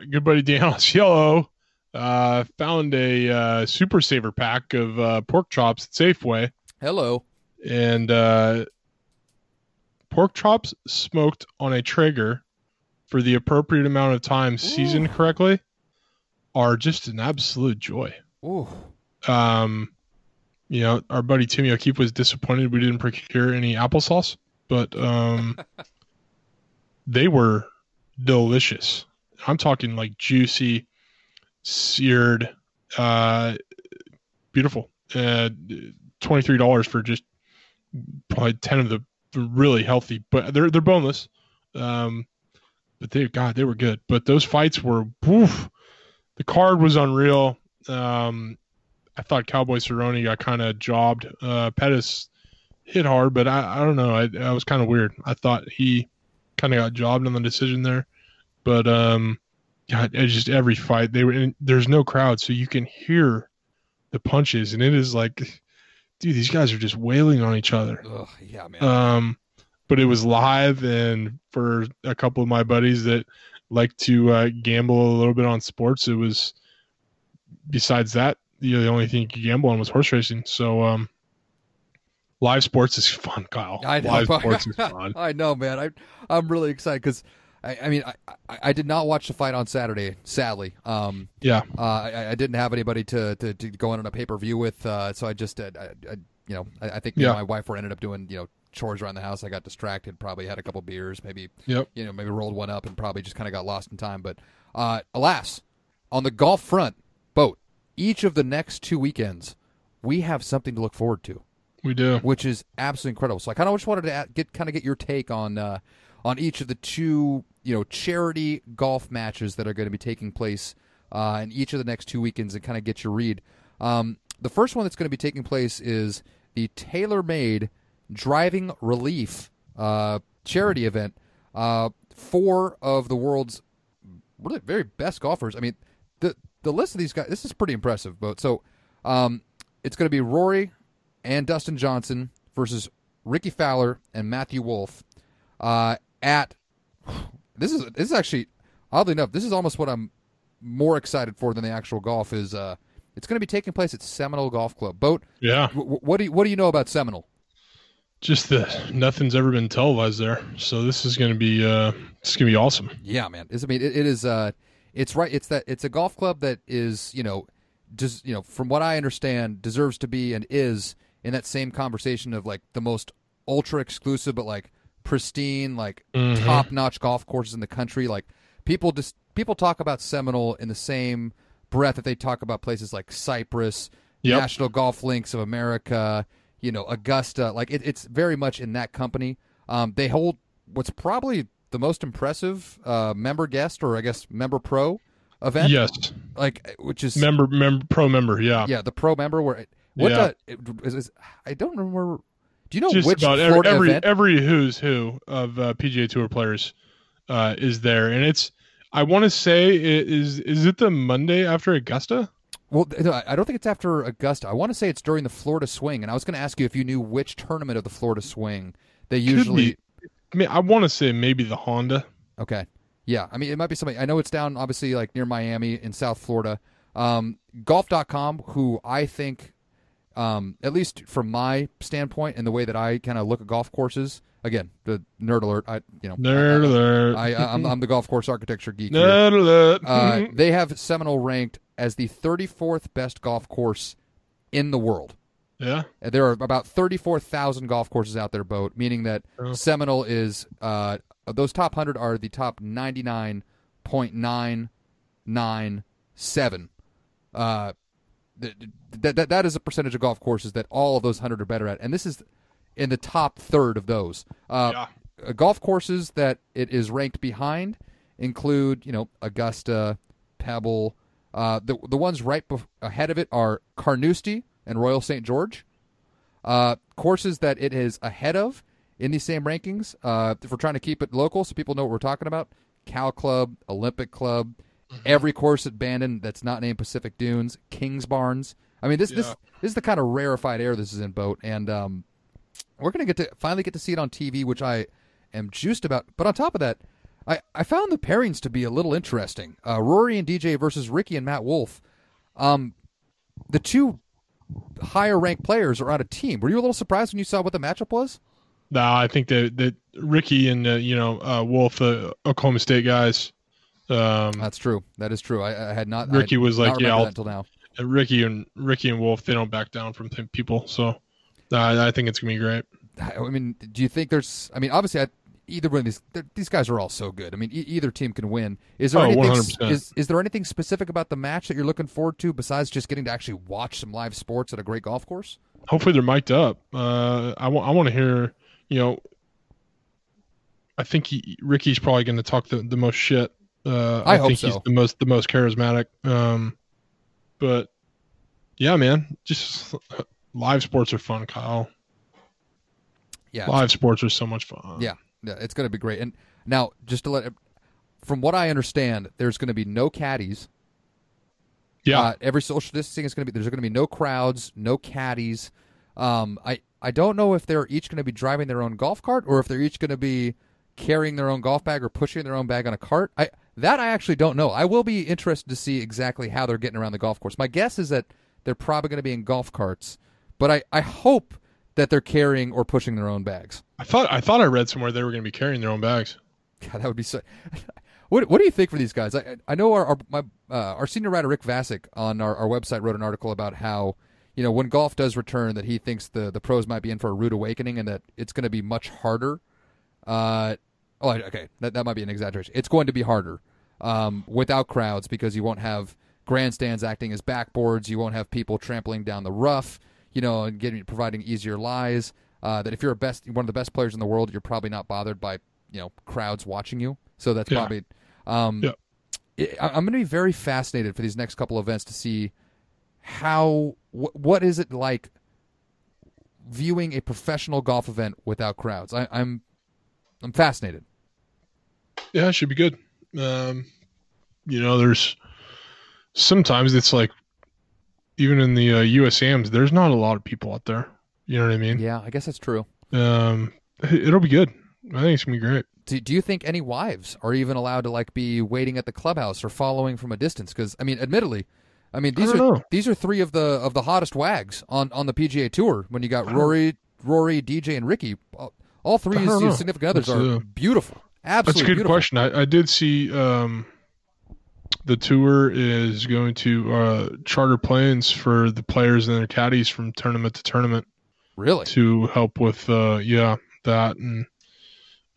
good buddy Dan Cielo uh, found a uh, super saver pack of uh, pork chops at Safeway. Hello. And uh, pork chops smoked on a Traeger for the appropriate amount of time, seasoned Ooh. correctly, are just an absolute joy. Ooh. Um, you know, our buddy Timmy O'Keefe was disappointed we didn't procure any applesauce, but um, they were delicious. I'm talking like juicy, seared, uh, beautiful. Uh, twenty three dollars for just probably ten of the really healthy, but they're they're boneless. Um, but they God they were good. But those fights were woof. The card was unreal. Um, I thought Cowboy Cerrone got kind of jobbed. Uh, Pettis hit hard, but I, I don't know. I, I was kind of weird. I thought he kind of got jobbed on the decision there. But um, God, just every fight they were. In, there's no crowd, so you can hear the punches, and it is like, dude, these guys are just wailing on each other. Ugh, yeah, man. Um, but it was live, and for a couple of my buddies that like to uh, gamble a little bit on sports, it was. Besides that, you know, the only thing you could gamble on was horse racing. So, um, live sports is fun, Kyle. I know, live sports is fun. I know, man. I I'm really excited because I, I mean I, I I did not watch the fight on Saturday, sadly. Um, Yeah, uh, I, I didn't have anybody to, to, to go in on a pay per view with, uh, so I just uh, I, you know I, think Yeah. my wife were ended up doing you know chores around the house. I got distracted, probably had a couple beers, maybe Yep. you know maybe rolled one up and probably just kind of got lost in time. But uh, alas, on the golf front, boat each of the next two weekends, we have something to look forward to we do. which is absolutely incredible. So I kind of just wanted to get kind of get your take on uh, on each of the two you know charity golf matches that are going to be taking place uh, in each of the next two weekends and kind of get your read. Um, the first one that's going to be taking place is the TaylorMade driving relief uh, charity event. Uh, four of the world's really very best golfers. I mean, the the list of these guys. This is pretty impressive. But so, um, it's going to be Rory and Dustin Johnson versus Rickie Fowler and Matthew Wolff. Uh, at this is this is actually oddly enough, this is almost what I'm more excited for than the actual golf. Is uh, it's going to be taking place at Seminole Golf Club. Boat. Yeah, W- what do you, what do you know about Seminole? just that nothing's ever been televised there, so this is going to be uh, it's going to be awesome. Yeah, man. It's, I mean, it, it is. Uh, it's right. It's that. It's a golf club that is, you know, just you know, from what I understand, deserves to be and is in that same conversation of like the most ultra exclusive, but like pristine, like Mhm. top notch golf courses in the country. Like people just people talk about Seminole in the same breath that they talk about places like Cypress, Yep. National Golf Links of America, you know, Augusta. Like it, it's very much in that company. Um, they hold what's probably the most impressive uh, member guest or I guess member pro event. Yes, Like which is member, member, pro member. Yeah, yeah the pro member where what Yeah. the, it, is, is- I don't remember. Do you know just which about every Florida every, event? every who's who of uh, PGA Tour players uh, is there, and it's. I want to say it is is it the Monday after Augusta? Well, I don't think it's after Augusta. I want to say it's during the Florida Swing, and I was going to ask you if you knew which tournament of the Florida Swing they usually. I mean, I want to say maybe the Honda. Okay, yeah. I mean, it might be something. I know it's down, obviously, like near Miami in South Florida. Um, golf.com, who I think, um, at least from my standpoint and the way that I kind of look at golf courses, again, the nerd alert. I, you know, Nerd alert. I, I, I'm, I'm the golf course architecture geek. here. Nerd alert. Uh, they have Seminole ranked as the 34th best golf course in the world. yeah. Uh, There are about 34,000 golf courses out there, boat, meaning that Oh. Seminole is, uh, those top 100 are the top 99.997. Uh, th- th- that, that is a percentage of golf courses that all of those 100 are better at. And this is in the top third of those. Uh, Yeah. uh, golf courses that it is ranked behind include, you know, Augusta, Pebble. Uh, the the ones right bef- ahead of it are Carnoustie and Royal St. George. Uh, courses that it is ahead of in these same rankings. Uh, if we're trying to keep it local, so people know what we're talking about, Cal Club, Olympic Club, every course at Bandon that's not named Pacific Dunes, Kingsbarns. I mean, this this this is the kind of rarefied air this is in boat, and um, we're gonna get to finally get to see it on TV, which I am juiced about. But on top of that, I, I found the pairings to be a little interesting. Uh, Rory and DJ versus Rickie and Matt Wolff. Um, the two higher ranked players are on a team. Were you a little surprised when you saw what the matchup was? No, I think that that Rickie and uh, you know uh, Wolff, uh, Oklahoma State guys. Um, That's true. That is true. I, I had not. Rickie I was like, yeah, I'll- until now. Rickie and Rickie and Wolff, they don't back down from people. So uh, I think it's gonna be great. I mean, do you think there's? I mean, obviously, I, either one of these these guys are all so good. I mean, e- either team can win. Is there Oh, anything? 100%. Is is there anything specific about the match that you're looking forward to besides just getting to actually watch some live sports at a great golf course? Hopefully they're mic'd up. Uh, I want I want to hear. You know, I think he, Rickie's probably going to talk the, the most shit. Uh, I hope think he's the most the most charismatic. Um, but yeah, man, just live sports are fun, Kyle. Yeah, Live sports are so much fun. Yeah, yeah, it's going to be great. And now, just to let, from what I understand, there's going to be no caddies. yeah. Uh, every social distancing is going to be. There's going to be no crowds, no caddies. Um, I I don't know if they're each going to be driving their own golf cart or if they're each going to be carrying their own golf bag or pushing their own bag on a cart. I that I actually don't know. I will be interested to see exactly how they're getting around the golf course. My guess is that they're probably going to be in golf carts, but I I hope that they're carrying or pushing their own bags. I thought I thought I read somewhere they were going to be carrying their own bags. God, that would be so. what What do you think for these guys? I I know our our, my, uh, our senior writer Rick Vasic on our, our website wrote an article about how you know when golf does return that he thinks the the pros might be in for a rude awakening and that it's going to be much harder. Uh, oh, okay, that that might be an exaggeration. It's going to be harder um, without crowds because you won't have grandstands acting as backboards. You won't have people trampling down the rough. You know, and getting providing easier lies. Uh, that if you're a best one of the best players in the world, you're probably not bothered by you know crowds watching you. So that's Yeah. probably. Um, Yeah. I- I'm going to be very fascinated for these next couple of events to see how wh- what is it like viewing a professional golf event without crowds. I, I'm I'm fascinated. Yeah, it should be good. Um, you know, there's sometimes it's like even in the uh, USAMs, there's not a lot of people out there. You know what I mean? Yeah, I guess that's true. Um, it- it'll be good. I think it's gonna be great. Do, do you think any wives are even allowed to like be waiting at the clubhouse or following from a distance? Because I mean, admittedly, I mean these I are know. these are three of the of the hottest wags on on the PGA Tour. When you got Rory, Rory, DJ, and Rickie, all- three of don't these know. significant others are uh, beautiful. Absolutely That's a good beautiful. question. I, I did see um, the tour is going to uh, charter planes for the players and their caddies from tournament to tournament Really to help with uh, yeah that and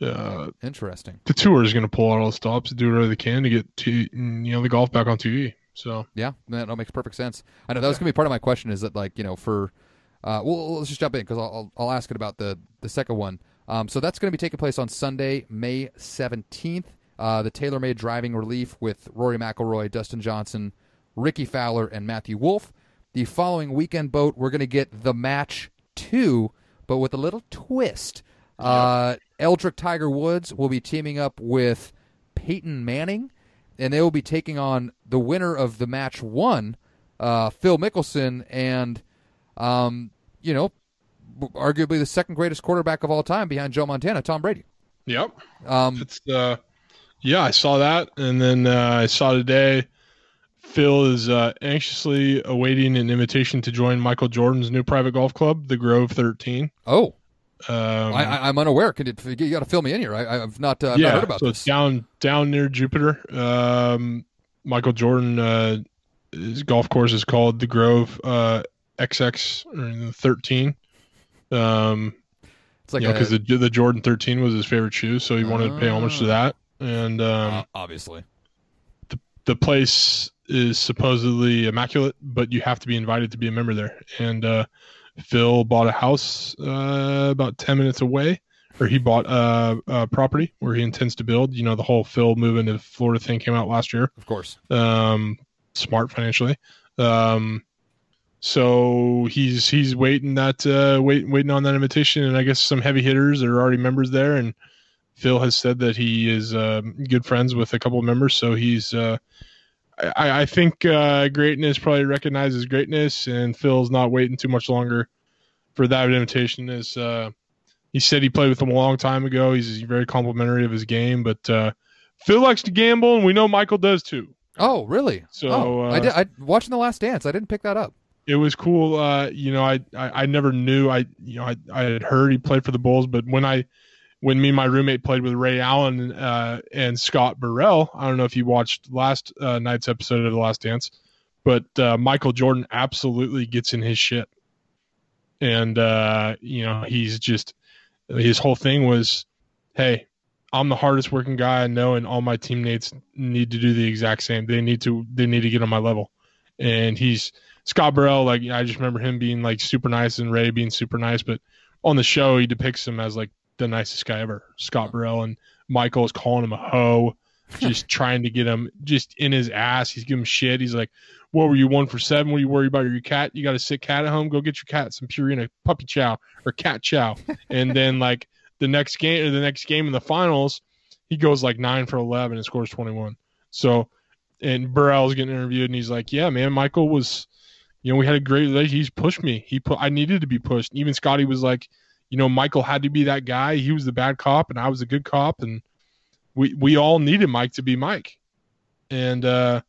uh, interesting. the tour is going to pull out all the stops to do whatever they can to get to you know the golf back on TV. So Yeah, that, makes perfect sense. I know that was gonna be part of my question. Is that like you know for, uh, well, let's just jump in because I'll, I'll I'll ask it about the the second one. Um, so that's going to be taking place on Sunday, May seventeenth. Uh, the TaylorMade Driving Relief with Rory McIlroy, Dustin Johnson, Rickie Fowler, and Matthew Wolff. The following weekend boat, we're going to get the match two, but with a little twist. Uh, Eldrick Tiger Woods will be teaming up with Peyton Manning, and they will be taking on the winner of the match one, uh, Phil Mickelson, and um, you know, arguably the second greatest quarterback of all time behind Joe Montana, Tom Brady. yep, Um, it's uh, yeah, I saw that, and then uh, I saw today. Phil is uh, anxiously awaiting an invitation to join Michael Jordan's new private golf club, the Grove 13. oh, Um, I, I, I'm unaware. Can it, you got to fill me in here? I, I've not, uh, yeah, not heard about so this. it's down down near Jupiter. Um, Michael Jordan, uh, his golf course is called the Grove uh, XX or 13. Um, It's like you know, a- because the the Jordan 13 was his favorite shoe, so he wanted to pay homage to Ah. that. And um, uh, obviously. the place is supposedly immaculate, but you have to be invited to be a member there. And uh, Phil bought a house uh, about 10 minutes away, or he bought a, a property where he intends to build. You know, the whole Phil moving to Florida thing came out last year. Of course. Um, smart financially. Um, so he's he's waiting that uh, wait, waiting on that invitation, and I guess some heavy hitters are already members there. And Phil has said that he is um good friends with a couple of members, so he's. Uh, I, I think uh, greatness probably recognizes greatness, and Phil's not waiting too much longer for that invitation. As uh, he said, he played with him a long time ago. He's very complimentary of his game, but uh, Phil likes to gamble, and we know Michael does too. Oh, really? So, oh, I uh, did. I watching the Last Dance. I didn't pick that up. It was cool. Uh, you know, I, I I never knew. I you know I I had heard he played for the Bulls, but when I when me and my roommate played with Ray Allen uh, and Scott Burrell, I don't know if you watched last uh, night's episode of The Last Dance, but uh, Michael Jordan absolutely gets in his shit, and uh, you know he's just his whole thing was, hey. I'm the hardest working guy I know, and all my teammates need to do the exact same. They need to they need to get on my level, and he's Scott Burrell, like I just remember him being like super nice and Ray being super nice, but on the show he depicts him as like the nicest guy ever. Scott Burrell and Michael is calling him a hoe, just trying to get him just in his ass. He's giving him shit. He's like, "What were you one for seven? What are you worried about your cat? You got a sick cat at home? Go get your cat some Purina puppy chow or cat chow." and then like the next game or the next game in the finals, he goes like nine for eleven and scores twenty one. So and Burrell's getting interviewed and he's like, Yeah, man, Michael was you know, we had a great relationship. He's pushed me. He put I needed to be pushed. Even Scotty was like, you know, Michael had to be that guy. He was the bad cop and I was a good cop and we we all needed Mike to be Mike. And uh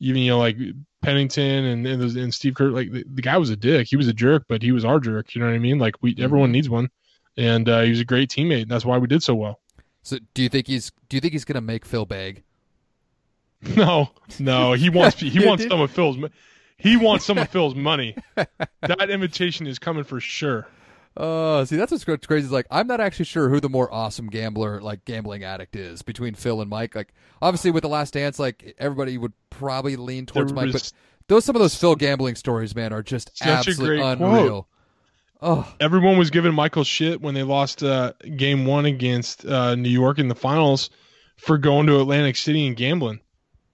even you know, like Wennington and and, and Steve Kerr. Like the, the guy was a dick. He was a jerk, but he was our jerk. You know what I mean? Like we everyone needs one, and uh, he was a great teammate. And that's why we did so well. So do you think he's do you think he's gonna make Phil beg? No, no, he wants he You wants did? some of Phil's. He wants some of Phil's money. That invitation is coming for sure. Uh, see, that's what's crazy. Is like, I'm not actually sure who the more awesome gambler, like gambling addict, is between Phil and Mike. Like, obviously, with the Last Dance, like everybody would probably lean towards There Mike, but those some of those Phil gambling stories, man, are just absolutely great unreal. Oh, everyone was giving Michael shit when they lost uh, game one against uh, New York in the finals for going to Atlantic City and gambling.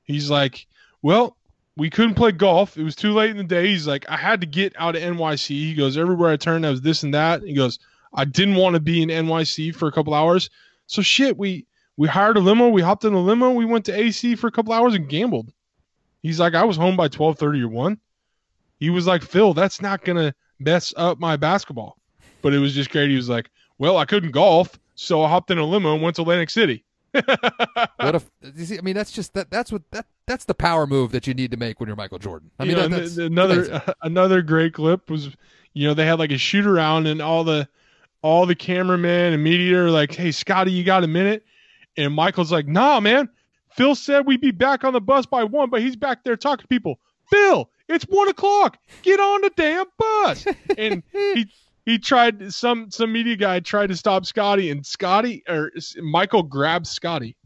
He's like, well, we couldn't play golf. It was too late in the day. He's like, I had to get out of NYC. He goes, everywhere I turned, I was this and that. He goes, I didn't want to be in NYC for a couple hours. So shit, we we hired a limo. We hopped in a limo. We went to AC for a couple hours and gambled. He's like, I was home by twelve thirty or one. He was like, Phil, that's not gonna mess up my basketball. But it was just great. He was like, Well, I couldn't golf, so I hopped in a limo and went to Atlantic City. What if? You see, I mean, that's just that. That's what that. That's the power move that you need to make when you're Michael Jordan. I mean, You know, that, another amazing. another great clip was, you know, they had like a shoot around and all the all the cameramen and media are like, "Hey, Scotty, you got a minute?" And Michael's like, "Nah, man. Phil said we'd be back on the bus by one, but he's back there talking to people. Phil, it's one o'clock. Get on the damn bus." and he he tried some some media guy tried to stop Scotty, and Scotty or Michael grabbed Scotty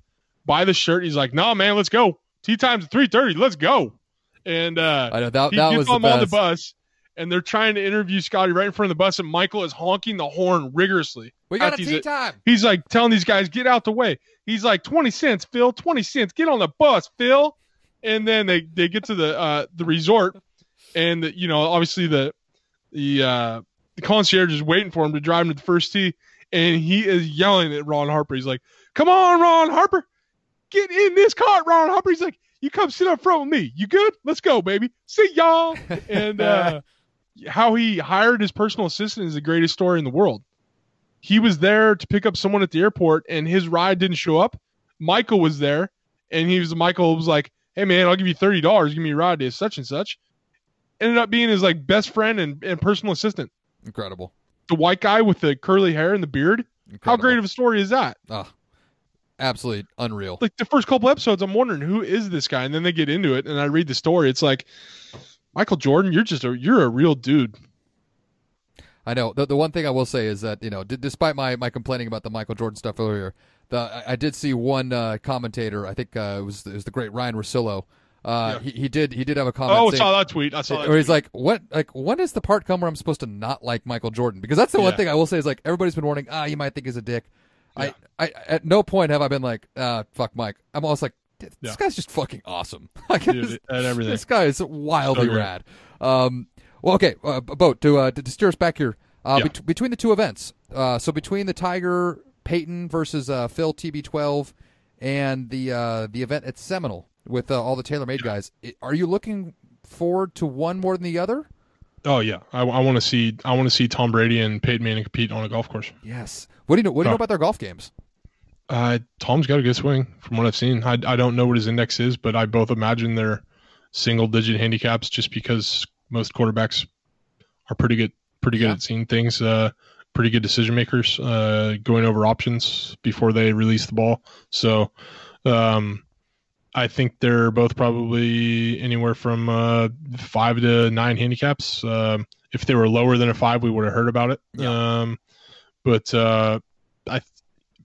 by the shirt. He's like, "Nah, man, let's go. Tee time's three thirty. Let's go." And uh, I know that he that gets was the them on the bus, and they're trying to interview Scotty right in front of the bus, and Michael is honking the horn rigorously. we got a tee time. He's like telling these guys, "Get out the way." He's like, 20 cents, Phil. 20 cents. Get on the bus, Phil." And then they they get to the uh the resort, and you know, obviously the the uh the concierge is waiting for him to drive him to the first tee, and he is yelling at Ron Harper. He's like, "Come on, Ron Harper, get in this cart, Ron Harper." He's like, "You come sit up front with me. You good? Let's go, baby. See y'all." And uh, how he hired his personal assistant is the greatest story in the world. He was there to pick up someone at the airport, and his ride didn't show up. Michael was there, and he was Michael was like, "Hey man, I'll give you thirty dollars. Give me a ride to such and such." Ended up being his like best friend and, and personal assistant. Incredible. The white guy with the curly hair and the beard. How great of a story is that? Oh, absolutely unreal. Like the first couple episodes, I'm wondering who is this guy, and then they get into it, and I read the story. It's like Michael Jordan, you're just a you're a real dude. I know. The, the one thing I will say is that you know, d- despite my, my complaining about the Michael Jordan stuff earlier, the I, I did see one uh, commentator. I think uh, it was it was the great Ryan Russillo. Uh, Yeah. he, he did he did have a comment. Oh, I saying, saw that tweet. I saw that. where he's tweet. like, "What? Like, when is the part come where I'm supposed to not like Michael Jordan?" Because that's the one thing I will say is like everybody's been warning. Ah, you might think he's a dick. Yeah. I, I at no point have I been like, ah, fuck Mike. I'm always like, this Yeah. guy's just fucking awesome. Like, Dude, and everything. this guy is wildly So rad. Um, well, okay, uh, boat to, uh, to to steer us back here. Uh, Yeah. bet- between the two events, uh, so between the Tiger Peyton versus uh, Phil TB12 and the uh, the event at Seminole with uh, all the TaylorMade guys, are you looking forward to one more than the other? Oh yeah, I, want to see I want to see Tom Brady and Peyton Manning compete on a golf course. Yes. What do you know? What do you know Oh. about their golf games? Uh, Tom's got a good swing from what I've seen. I, I don't know what his index is, but I both imagine they're single digit handicaps just because most quarterbacks are pretty good pretty good Yeah. at seeing things. Uh, pretty good decision makers. Uh, going over options before they release the ball. So, um, I think they're both probably anywhere from uh, five to nine handicaps. Um, if they were lower than a five, we would have heard about it. Yeah. Um, but uh, I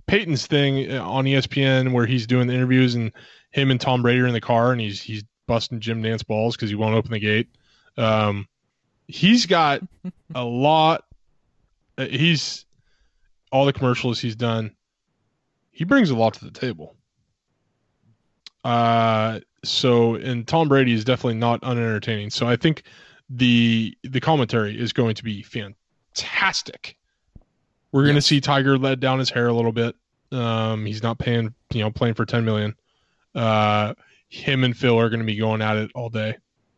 Peyton's thing uh, on ESPN where he's doing the interviews and him and Tom Brady are in the car and he's he's busting Jim Nantz balls because he won't open the gate. Um, he's got a lot. uh, He's all the commercials he's done. He brings a lot to the table. Uh, so and Tom Brady is definitely not unentertaining. So I think the the commentary is going to be fantastic. We're going to see Tiger let down his hair a little bit. Um, he's not paying, you know, playing for ten million. Uh, him and Phil are going to be going at it all day.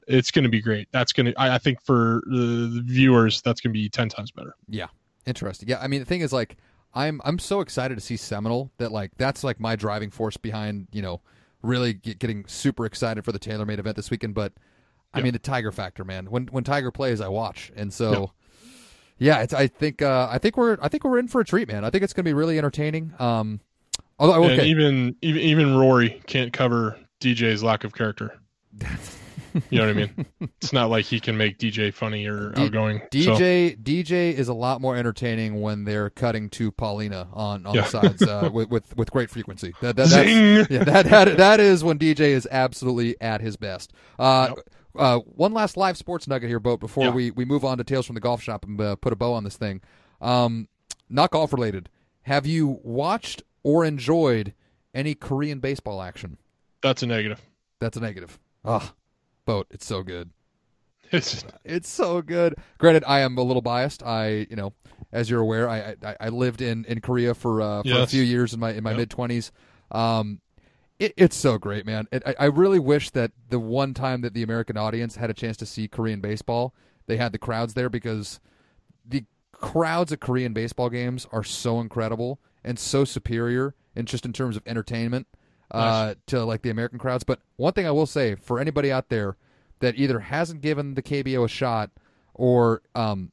It's going to be great. That's going to, I, I think, for the, the viewers, that's going to be ten times better. Yeah. Interesting. Yeah, I mean the thing is like I'm I'm so excited to see Seminole that like that's like my driving force behind you know really get, getting super excited for the TaylorMade event this weekend. But I Yeah. mean the Tiger factor, man. When when Tiger plays, I watch, and so yeah, it's. I think uh, I think we're I think we're in for a treat, man. I think it's going to be really entertaining. Um, although okay, even even even Rory can't cover DJ's lack of character. You know what I mean? It's not like he can make DJ funny or D- outgoing. so- DJ DJ is a lot more entertaining when they're cutting to Paulina on, on Yeah. the sides uh, with, with with great frequency. That, that, that's, yeah, that, that that is when DJ is absolutely at his best. Uh, Yep. uh, one last live sports nugget here, boat, before Yeah. we, we move on to Tales from the Golf Shop and uh, put a bow on this thing. Um, not golf related. Have you watched or enjoyed any Korean baseball action? That's a negative. That's a negative. Ah, boat, it's so good. It's, It's so good. Granted, I am a little biased. I, you know, as you're aware, I I, I lived in, in Korea for uh, for a few years in my in my Yep. mid twenties. Um, it, it's so great, man. It, I, I really wish that the one time that the American audience had a chance to see Korean baseball, they had the crowds there because the crowds at Korean baseball games are so incredible and so superior, and just in terms of entertainment uh, Nice. to like the American crowds. But one thing I will say for anybody out there that either hasn't given the KBO a shot or um,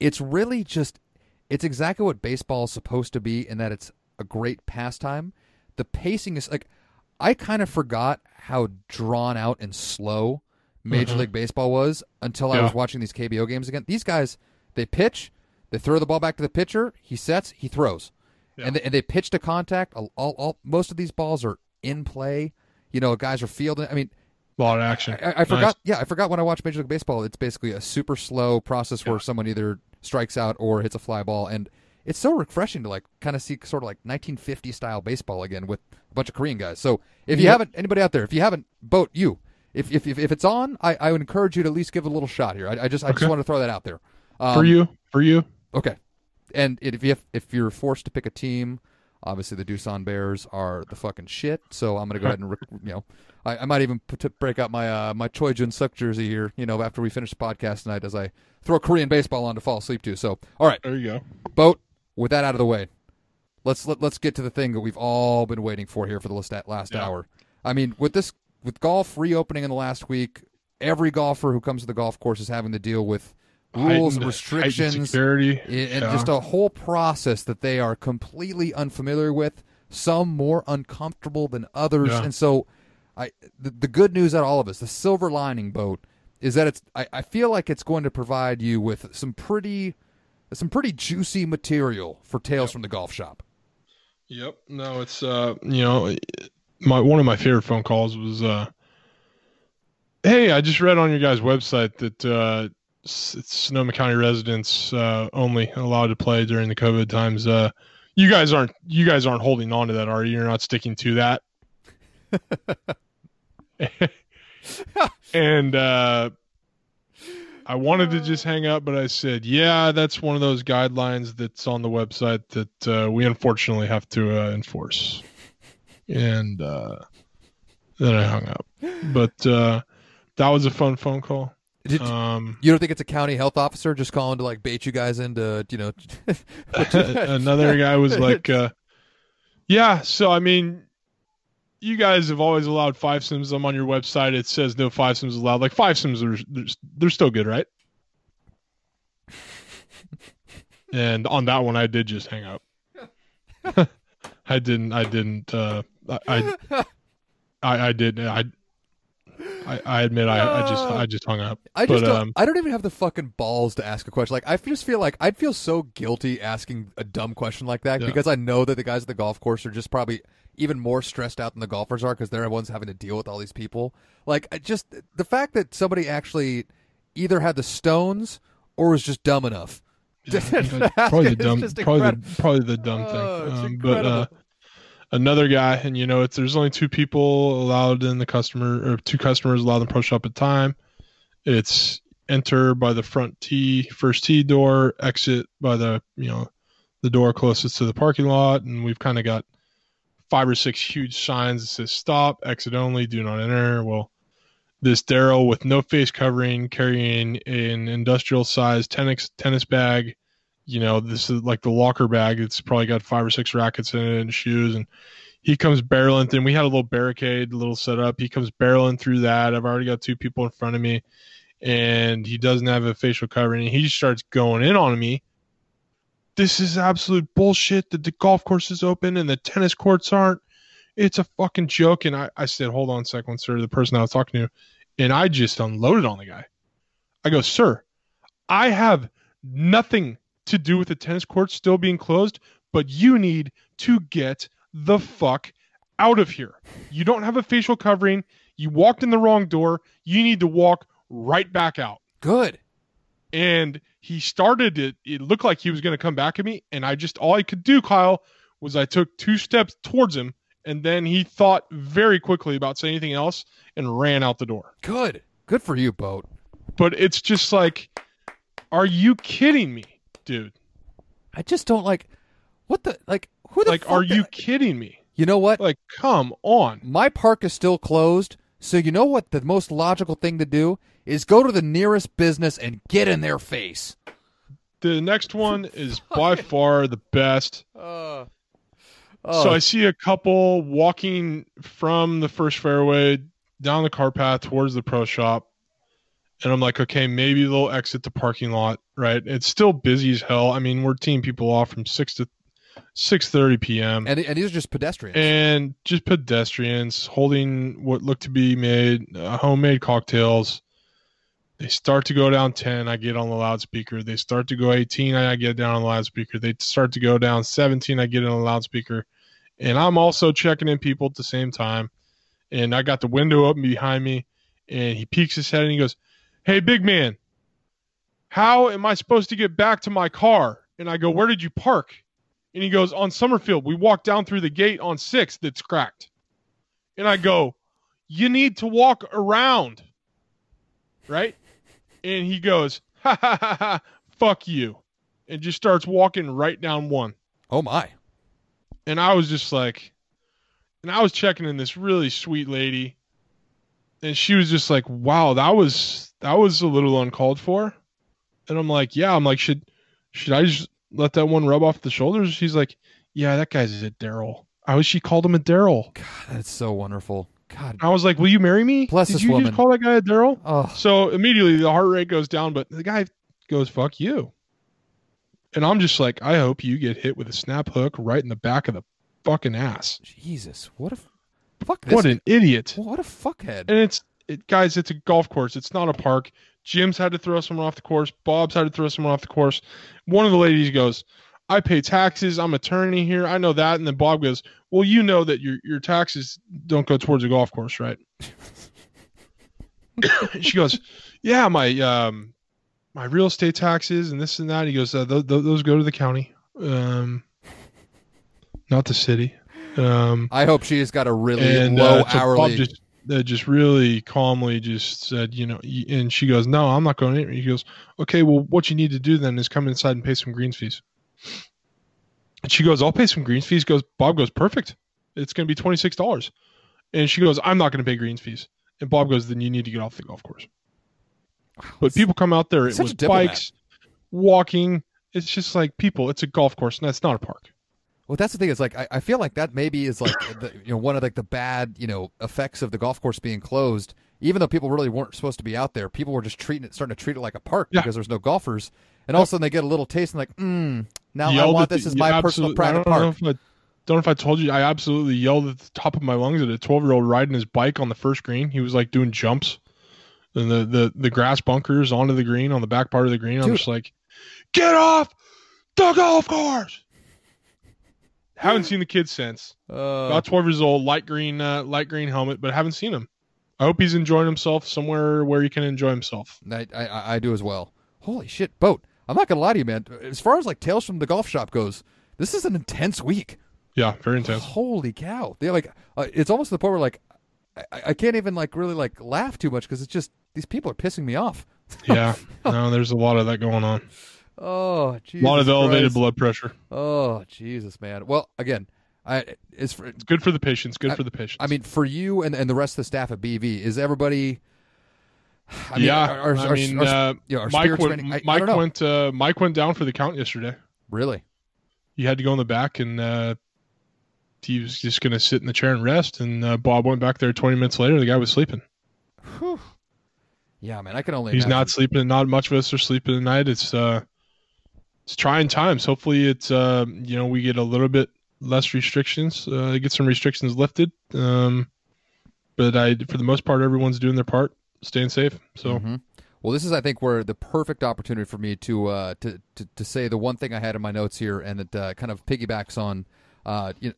it's really just it's exactly what baseball is supposed to be in that it's a great pastime. The pacing is like I kind of forgot how drawn out and slow Major Mhm. League Baseball was until I was watching these KBO games again. These guys, they pitch, they throw the ball back to the pitcher, he sets, he throws, Yeah. and they, and they pitch to contact. All, all, all most of these balls are in play. You know, guys are fielding. I mean, lot of action. I, I Nice. forgot. Yeah, I forgot when I watched Major League Baseball. It's basically a super slow process where someone either strikes out or hits a fly ball, and it's so refreshing to like kind of see sort of like 1950 style baseball again with a bunch of Korean guys. So if you Yeah. haven't, anybody out there, if you haven't, boat you. If if if, if it's on, I, I would encourage you to at least give it a little shot here. I, I just I just want to throw that out there. Um, for you, for you. Okay. And if you if you're forced to pick a team, obviously the Doosan Bears are the fucking shit. So I'm gonna go ahead and you know I, I might even put, to break out my uh, my Choi Jun Suk jersey here. You know after we finish the podcast tonight, as I throw Korean baseball on to fall asleep to. So all right, There you go. boat. With that out of the way, let's let, let's get to the thing that we've all been waiting for here for the last last Yeah. hour. I mean, with this with golf reopening in the last week, every golfer who comes to the golf course is having to deal with rules, Heightened- heightened restrictions, security, and Yeah. just a whole process that they are completely unfamiliar with. Some more uncomfortable than others, Yeah. and so I the, the good news out of all of us, the silver lining boat, is that it's I, I feel like it's going to provide you with some pretty some pretty juicy material for tales from the golf shop. Yep. No, it's uh, you know, my one of my favorite phone calls was uh, hey, I just read on your guys' website that uh, Sonoma County residents uh, only allowed to play during the COVID times. Uh, you guys aren't you guys aren't holding on to that, are you? You're not sticking to that. and uh, I wanted to just hang up, but I said, "Yeah, that's one of those guidelines that's on the website that uh, we unfortunately have to uh, enforce." And uh, then I hung up. But uh, that was a fun phone call. Did, Um, you don't think it's a county health officer just calling to like bait you guys into you know? another guy was like, uh, "Yeah, so I mean." You guys have always allowed fivesomes. I'm on your website. It says no fivesomes allowed. Like fivesomes are they're, they're still good, right? and on that one, I did just hang up. I didn't. I didn't. Uh, I, I, I, I did. I, I, I admit I, I just, I just hung up. I just But, don't, um, I don't even have the fucking balls to ask a question. Like I just feel like I'd feel so guilty asking a dumb question like that Yeah. because I know that the guys at the golf course are just probably even more stressed out than the golfers are because they're the ones having to deal with all these people. Like I just the fact that somebody actually either had the stones or was just dumb enough. probably the dumb, probably the, probably the dumb Oh, thing. it's Um, but uh. Another guy, and you know, it's there's only two people allowed in the customer, or two customers allowed in the pro shop at a time. It's enter by the front tee, first tee door, exit by the you know, the door closest to the parking lot, and we've kind of got five or six huge signs that says stop, exit only, do not enter. Well, this Daryl with no face covering, carrying an industrial sized tennis tennis bag. You know, this is like the locker bag. It's probably got five or six rackets in it and shoes, and he comes barreling through. We had a little barricade, a little setup. He comes barreling through that. I've already got two people in front of me, and he doesn't have a facial covering. And he just starts going in on me. This is absolute bullshit that the golf course is open and the tennis courts aren't. It's a fucking joke. And I, I said, hold on a second, sir, the person I was talking to. And I just unloaded on the guy. I go, sir, I have nothing to do with the tennis court still being closed, but you need to get the fuck out of here. You don't have a facial covering. You walked in the wrong door. You need to walk right back out. Good. And he started it. It looked like he was going to come back at me. And I just, all I could do, Kyle, was I took two steps towards him. And then he thought very quickly about saying anything else and ran out the door. Good. Good for you, Boat. But it's just like, are you kidding me, dude? I just don't like what the like who the Like, fuck are you the- kidding me? You know what? Like, come on. My park is still closed, so you know what the most logical thing to do is go to the nearest business and get in their face. The next one is by far the best. Uh, So I see a couple walking from the first fairway down the car path towards the pro shop. And I'm like, okay, maybe they'll exit the parking lot, right? It's still busy as hell. I mean, we're teeing people off from six to six thirty PM. and, and these are just pedestrians. and just pedestrians holding what looked to be made uh, homemade cocktails. They start to go down 10, I get on the loudspeaker. They start to go 18, I get down on the loudspeaker. They start to go down 17, I get on the loudspeaker. And I'm also checking in people at the same time. And I got the window open behind me, and he peeks his head and he goes, Hey, big man, how am I supposed to get back to my car? And I go, Where did you park? And he goes, On Summerfield. We walked down through the gate on 6th that's cracked. And I go, You need to walk around. Right? And he goes, Ha ha ha ha, fuck you. And just starts walking right down one. oh my. And I was just like, and I was checking in this really sweet lady. And she was just like, wow, that was, that was a little uncalled for. And I'm like, yeah, I'm like, should, should I just let that one rub off the shoulders? She's like, yeah, that guy's a Daryl. I was, she called him a Daryl. God, that's so wonderful. God. I was like, will you marry me? Bless Did this you woman. just call that guy a Daryl? Oh, So immediately the heart rate goes down, but the guy goes, fuck you. And I'm just like, I hope you get hit with a snap hook right in the back of the fucking ass. Jesus. What a fuck this. What an idiot. what a fuckhead. And it's, it, guys, it's a golf course. It's not a park. Jim's had to throw someone off the course. Bob's had to throw someone off the course. One of the ladies goes, I pay taxes. I'm attorney here. I know that. And then Bob goes, Well, you know that your your taxes don't go towards a golf course, right? she goes, Yeah, my um my real estate taxes and this and that. He goes, uh, th- th- those go to the county, um, not the city. Um, I hope she has got a really and low uh, so hourly. Bob just uh, just really calmly just said, you know, and she goes, "No, I'm not going." In. He goes, "Okay, well, what you need to do then is come inside and pay some greens fees." And she goes, "I'll pay some greens fees." Goes Bob goes, "Perfect. It's going to be twenty six dollars." And she goes, "I'm not going to pay greens fees." And Bob goes, "Then you need to get off the golf course." But people come out there. It was bikes, walking. It's just like people. It's a golf course, and that's not a park. Well, that's the thing. Is like I, I feel like that maybe is like the, you know one of like the bad you know effects of the golf course being closed. Even though people really weren't supposed to be out there, people were just treating it, starting to treat it like a park Yeah. because there's no golfers. And all of a sudden they get a little taste and like, mm, now I want this as my personal private know park. if I- don't know if I told you. I absolutely yelled at the top of my lungs at a 12 year old riding his bike on the first green. He was like doing jumps, and the the the grass bunkers onto the green on the back part of the green. I'm just like, get off the golf course. Haven't seen the kid since. Uh, About 12 years old, light green, uh, light green helmet, but haven't seen him. I hope he's enjoying himself somewhere where he can enjoy himself. I, I I do as well. Holy shit, boat! I'm not gonna lie to you, man. As far as like tales from the golf shop goes, this is an intense week. Yeah, very intense. Holy cow! They like uh, it's almost to the point where like I, I can't even like really like laugh too much because it's just these people are pissing me off. Yeah, no, there's a lot of that going on. Oh, A Jesus lot of elevated Christ. blood pressure. Oh, Jesus, man. Well, again, I it's for, It's good for the patients. Good I- for the patients. I mean for you and and the rest of the staff at BV is everybody. I mean, yeah, are, are, I mean, are- uh, you know, Mike went. I, Mike went. Uh, Mike went down for the count yesterday. really? He had to go in the back, and uh, he was just going to sit in the chair and rest. And uh, Bob went back there 20 minutes later. The guy was sleeping. Whew. Yeah, man, I can only. He's imagine. not sleeping. Not much of us are sleeping at night. It's uh, it's trying times. Hopefully, it's uh, you know, we get a little bit less restrictions. Uh, get some restrictions lifted. Um, but I, for the most part, everyone's doing their part, staying safe. So. Mhm. Well, this is, I think, where the perfect opportunity for me to uh, to, to to say the one thing I had in my notes here, and it uh, kind of piggybacks on, uh, you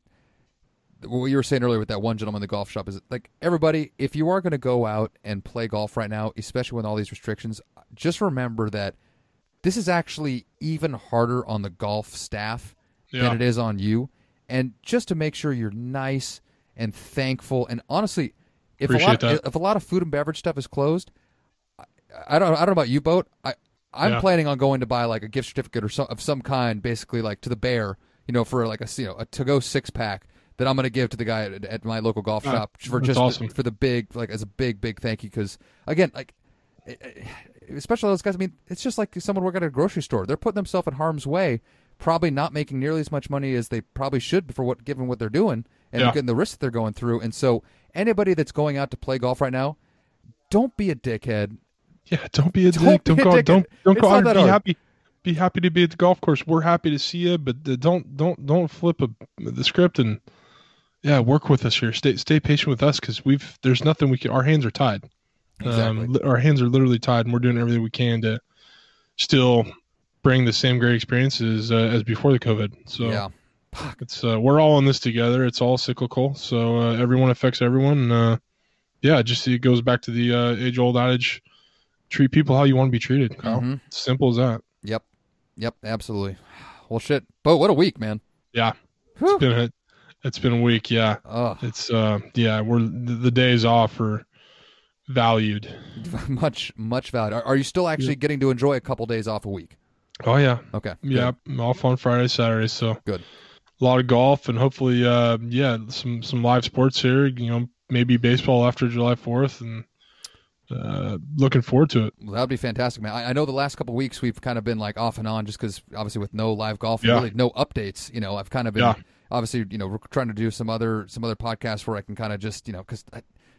know, what you were saying earlier with that one gentleman in the golf shop. Is like everybody, if you are going to go out and play golf right now, especially with all these restrictions, just remember that this is actually even harder on the golf staff Yeah. than it is on you, and just to make sure you're nice and thankful, and honestly, if a lot that. if a lot of food and beverage stuff is closed. I don't I don't know about you, boat. I I'm Yeah. planning on going to buy like a gift certificate or so, of some kind, basically like to the bear, you know, for like a you know a to go six pack that I'm going to give to the guy at, at my local golf shop for just the- for the big like as a big big thank you because again like. Eh, eh, Especially those guys. I mean, it's just like someone working at a grocery store. They're putting themselves in harm's way, probably not making nearly as much money as they probably should for what given what they're doing and Yeah. getting the risks they're going through. And so, anybody that's going out to play golf right now, don't be a dickhead. Yeah, don't be a Don't dick. be Don't a go. dick. Don't don't It's go out. that Be hard. happy. Be happy to be at the golf course. We're happy to see you, but don't don't don't flip a, the script and yeah, work with us here. Stay stay patient with us because we've there's nothing we can. Our hands are tied. Exactly. Um, our hands are literally tied, and we're doing everything we can to still bring the same great experiences uh, as before the COVID. So yeah. it's uh, we're all in this together. It's all cyclical, so uh, everyone affects everyone. And, uh, yeah, just it goes back to the uh, age old adage: treat people how you want to be treated. Kyle. Mhm. Simple as that. Yep. Yep. Absolutely. Well, shit. But what a week, man. Yeah, Whew. it's been a, it's been a week. Yeah, Oh, it's uh yeah we're the, the days off are valued. much, much valid. Are, are you still actually getting to enjoy a couple days off a week? Oh yeah, Okay. yeah. I'm off on Friday, Saturday, so Good. A lot of golf and hopefully, uh, yeah, some some live sports here. You know, maybe baseball after July Fourth, and uh, looking forward to it. Well, that would be fantastic, man. I, I know the last couple weeks we've kind of been like off and on just because obviously with no live golf, Yeah. really no updates. You know, I've kind of been Yeah. obviously you know we're trying to do some other some other podcasts where I can kind of just you know because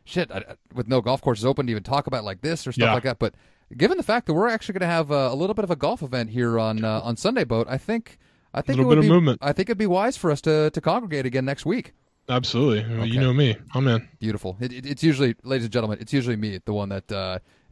shit I, with no golf courses open to even talk about like this or stuff Yeah. like that. But given the fact that we're actually going to have a, a little bit of a golf event here on uh, on Sunday boat, I think I think it Little would bit of be movement. I think it'd be wise for us to to congregate again next week. Absolutely, Okay. you know me. I'm in. Beautiful. It, it, it's usually, ladies and gentlemen, it's usually me, the one that uh,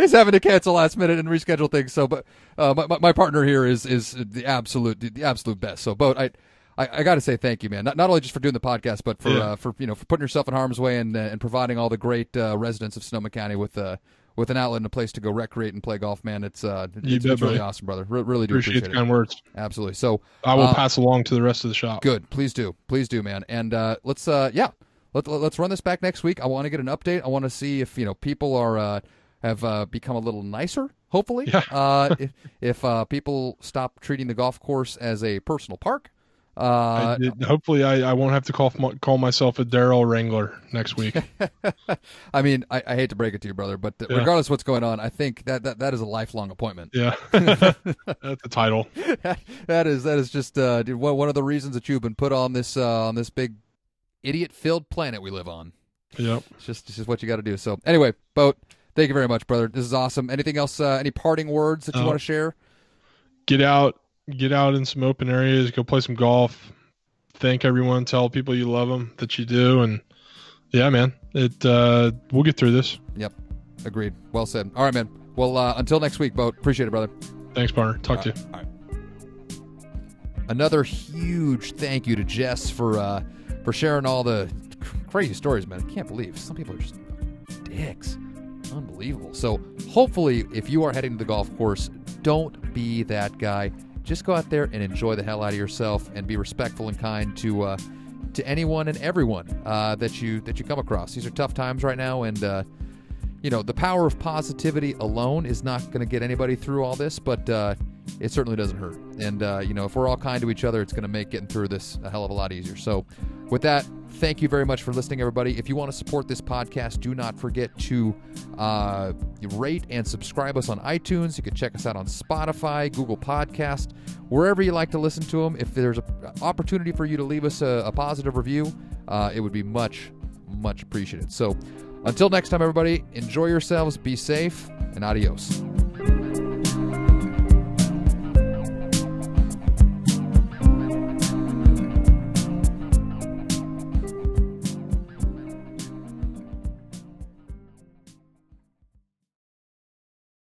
is having to cancel last minute and reschedule things. So, but uh, my, my- partner here is is the absolute the absolute best. So, boat, I. I, I got to say thank you, man. Not, not only just for doing the podcast, but for Yeah. uh, for you know for putting yourself in harm's way and uh, and providing all the great uh, residents of Sonoma County with uh, with an outlet and a place to go recreate and play golf. Man, it's uh, it's, bet, it's really awesome, brother. Re- really do Appreciate appreciate, the it. kind words. Absolutely. So, I will Uh, pass along to the rest of the shop. Good. Please do. Please do, man. And uh, let's uh, yeah, let, us run this back next week. I want to get an update. I want to see if you know people are uh, have uh, become a little nicer. Hopefully, Yeah. uh, if, if uh, people stop treating the golf course as a personal park. I Uh, did- hopefully, I, I won't have to call call myself a Daryl Wrangler next week. I mean, I, I hate to break it to you, brother, but Yeah. regardless of what's going on, I think that, that, that is a lifelong appointment. yeah, that's the title. that is that is just uh, dude, one one of the reasons that you've been put on this uh, on this big idiot-filled planet we live on. Yep. It's just it's just what you got to do. So anyway, boat. Thank you very much, brother. This is awesome. Anything else? Uh, any parting words that you Uh, want to share? Get out, get out in some open areas. Go play some golf. Thank everyone. Tell people you love them, that you do, and yeah, man, it. Uh, we'll get through this. Yep, agreed. Well said. All right, man. Well, uh, until next week, boat. Appreciate it, brother. Thanks, partner. Talk to you. All right. Another huge thank you to Jess for uh, for sharing all the crazy stories, man. I can't believe some people are just dicks. Unbelievable. So hopefully, if you are heading to the golf course, don't be that guy. Just go out there and enjoy the hell out of yourself, and be respectful and kind to uh, to anyone and everyone uh, that you that you come across. These are tough times right now, and uh, you know the power of positivity alone is not going to get anybody through all this, but uh, it certainly doesn't hurt. And uh, you know, if we're all kind to each other, it's going to make getting through this a hell of a lot easier. So, with that, thank you very much for listening, everybody. If you want to support this podcast, do not forget to uh, rate and subscribe us on iTunes. You can check us out on Spotify, Google Podcast, wherever you like to listen to them. If there's an opportunity for you to leave us a, a positive review, uh, it would be much, much appreciated. So until next time, everybody, enjoy yourselves, be safe, and adios.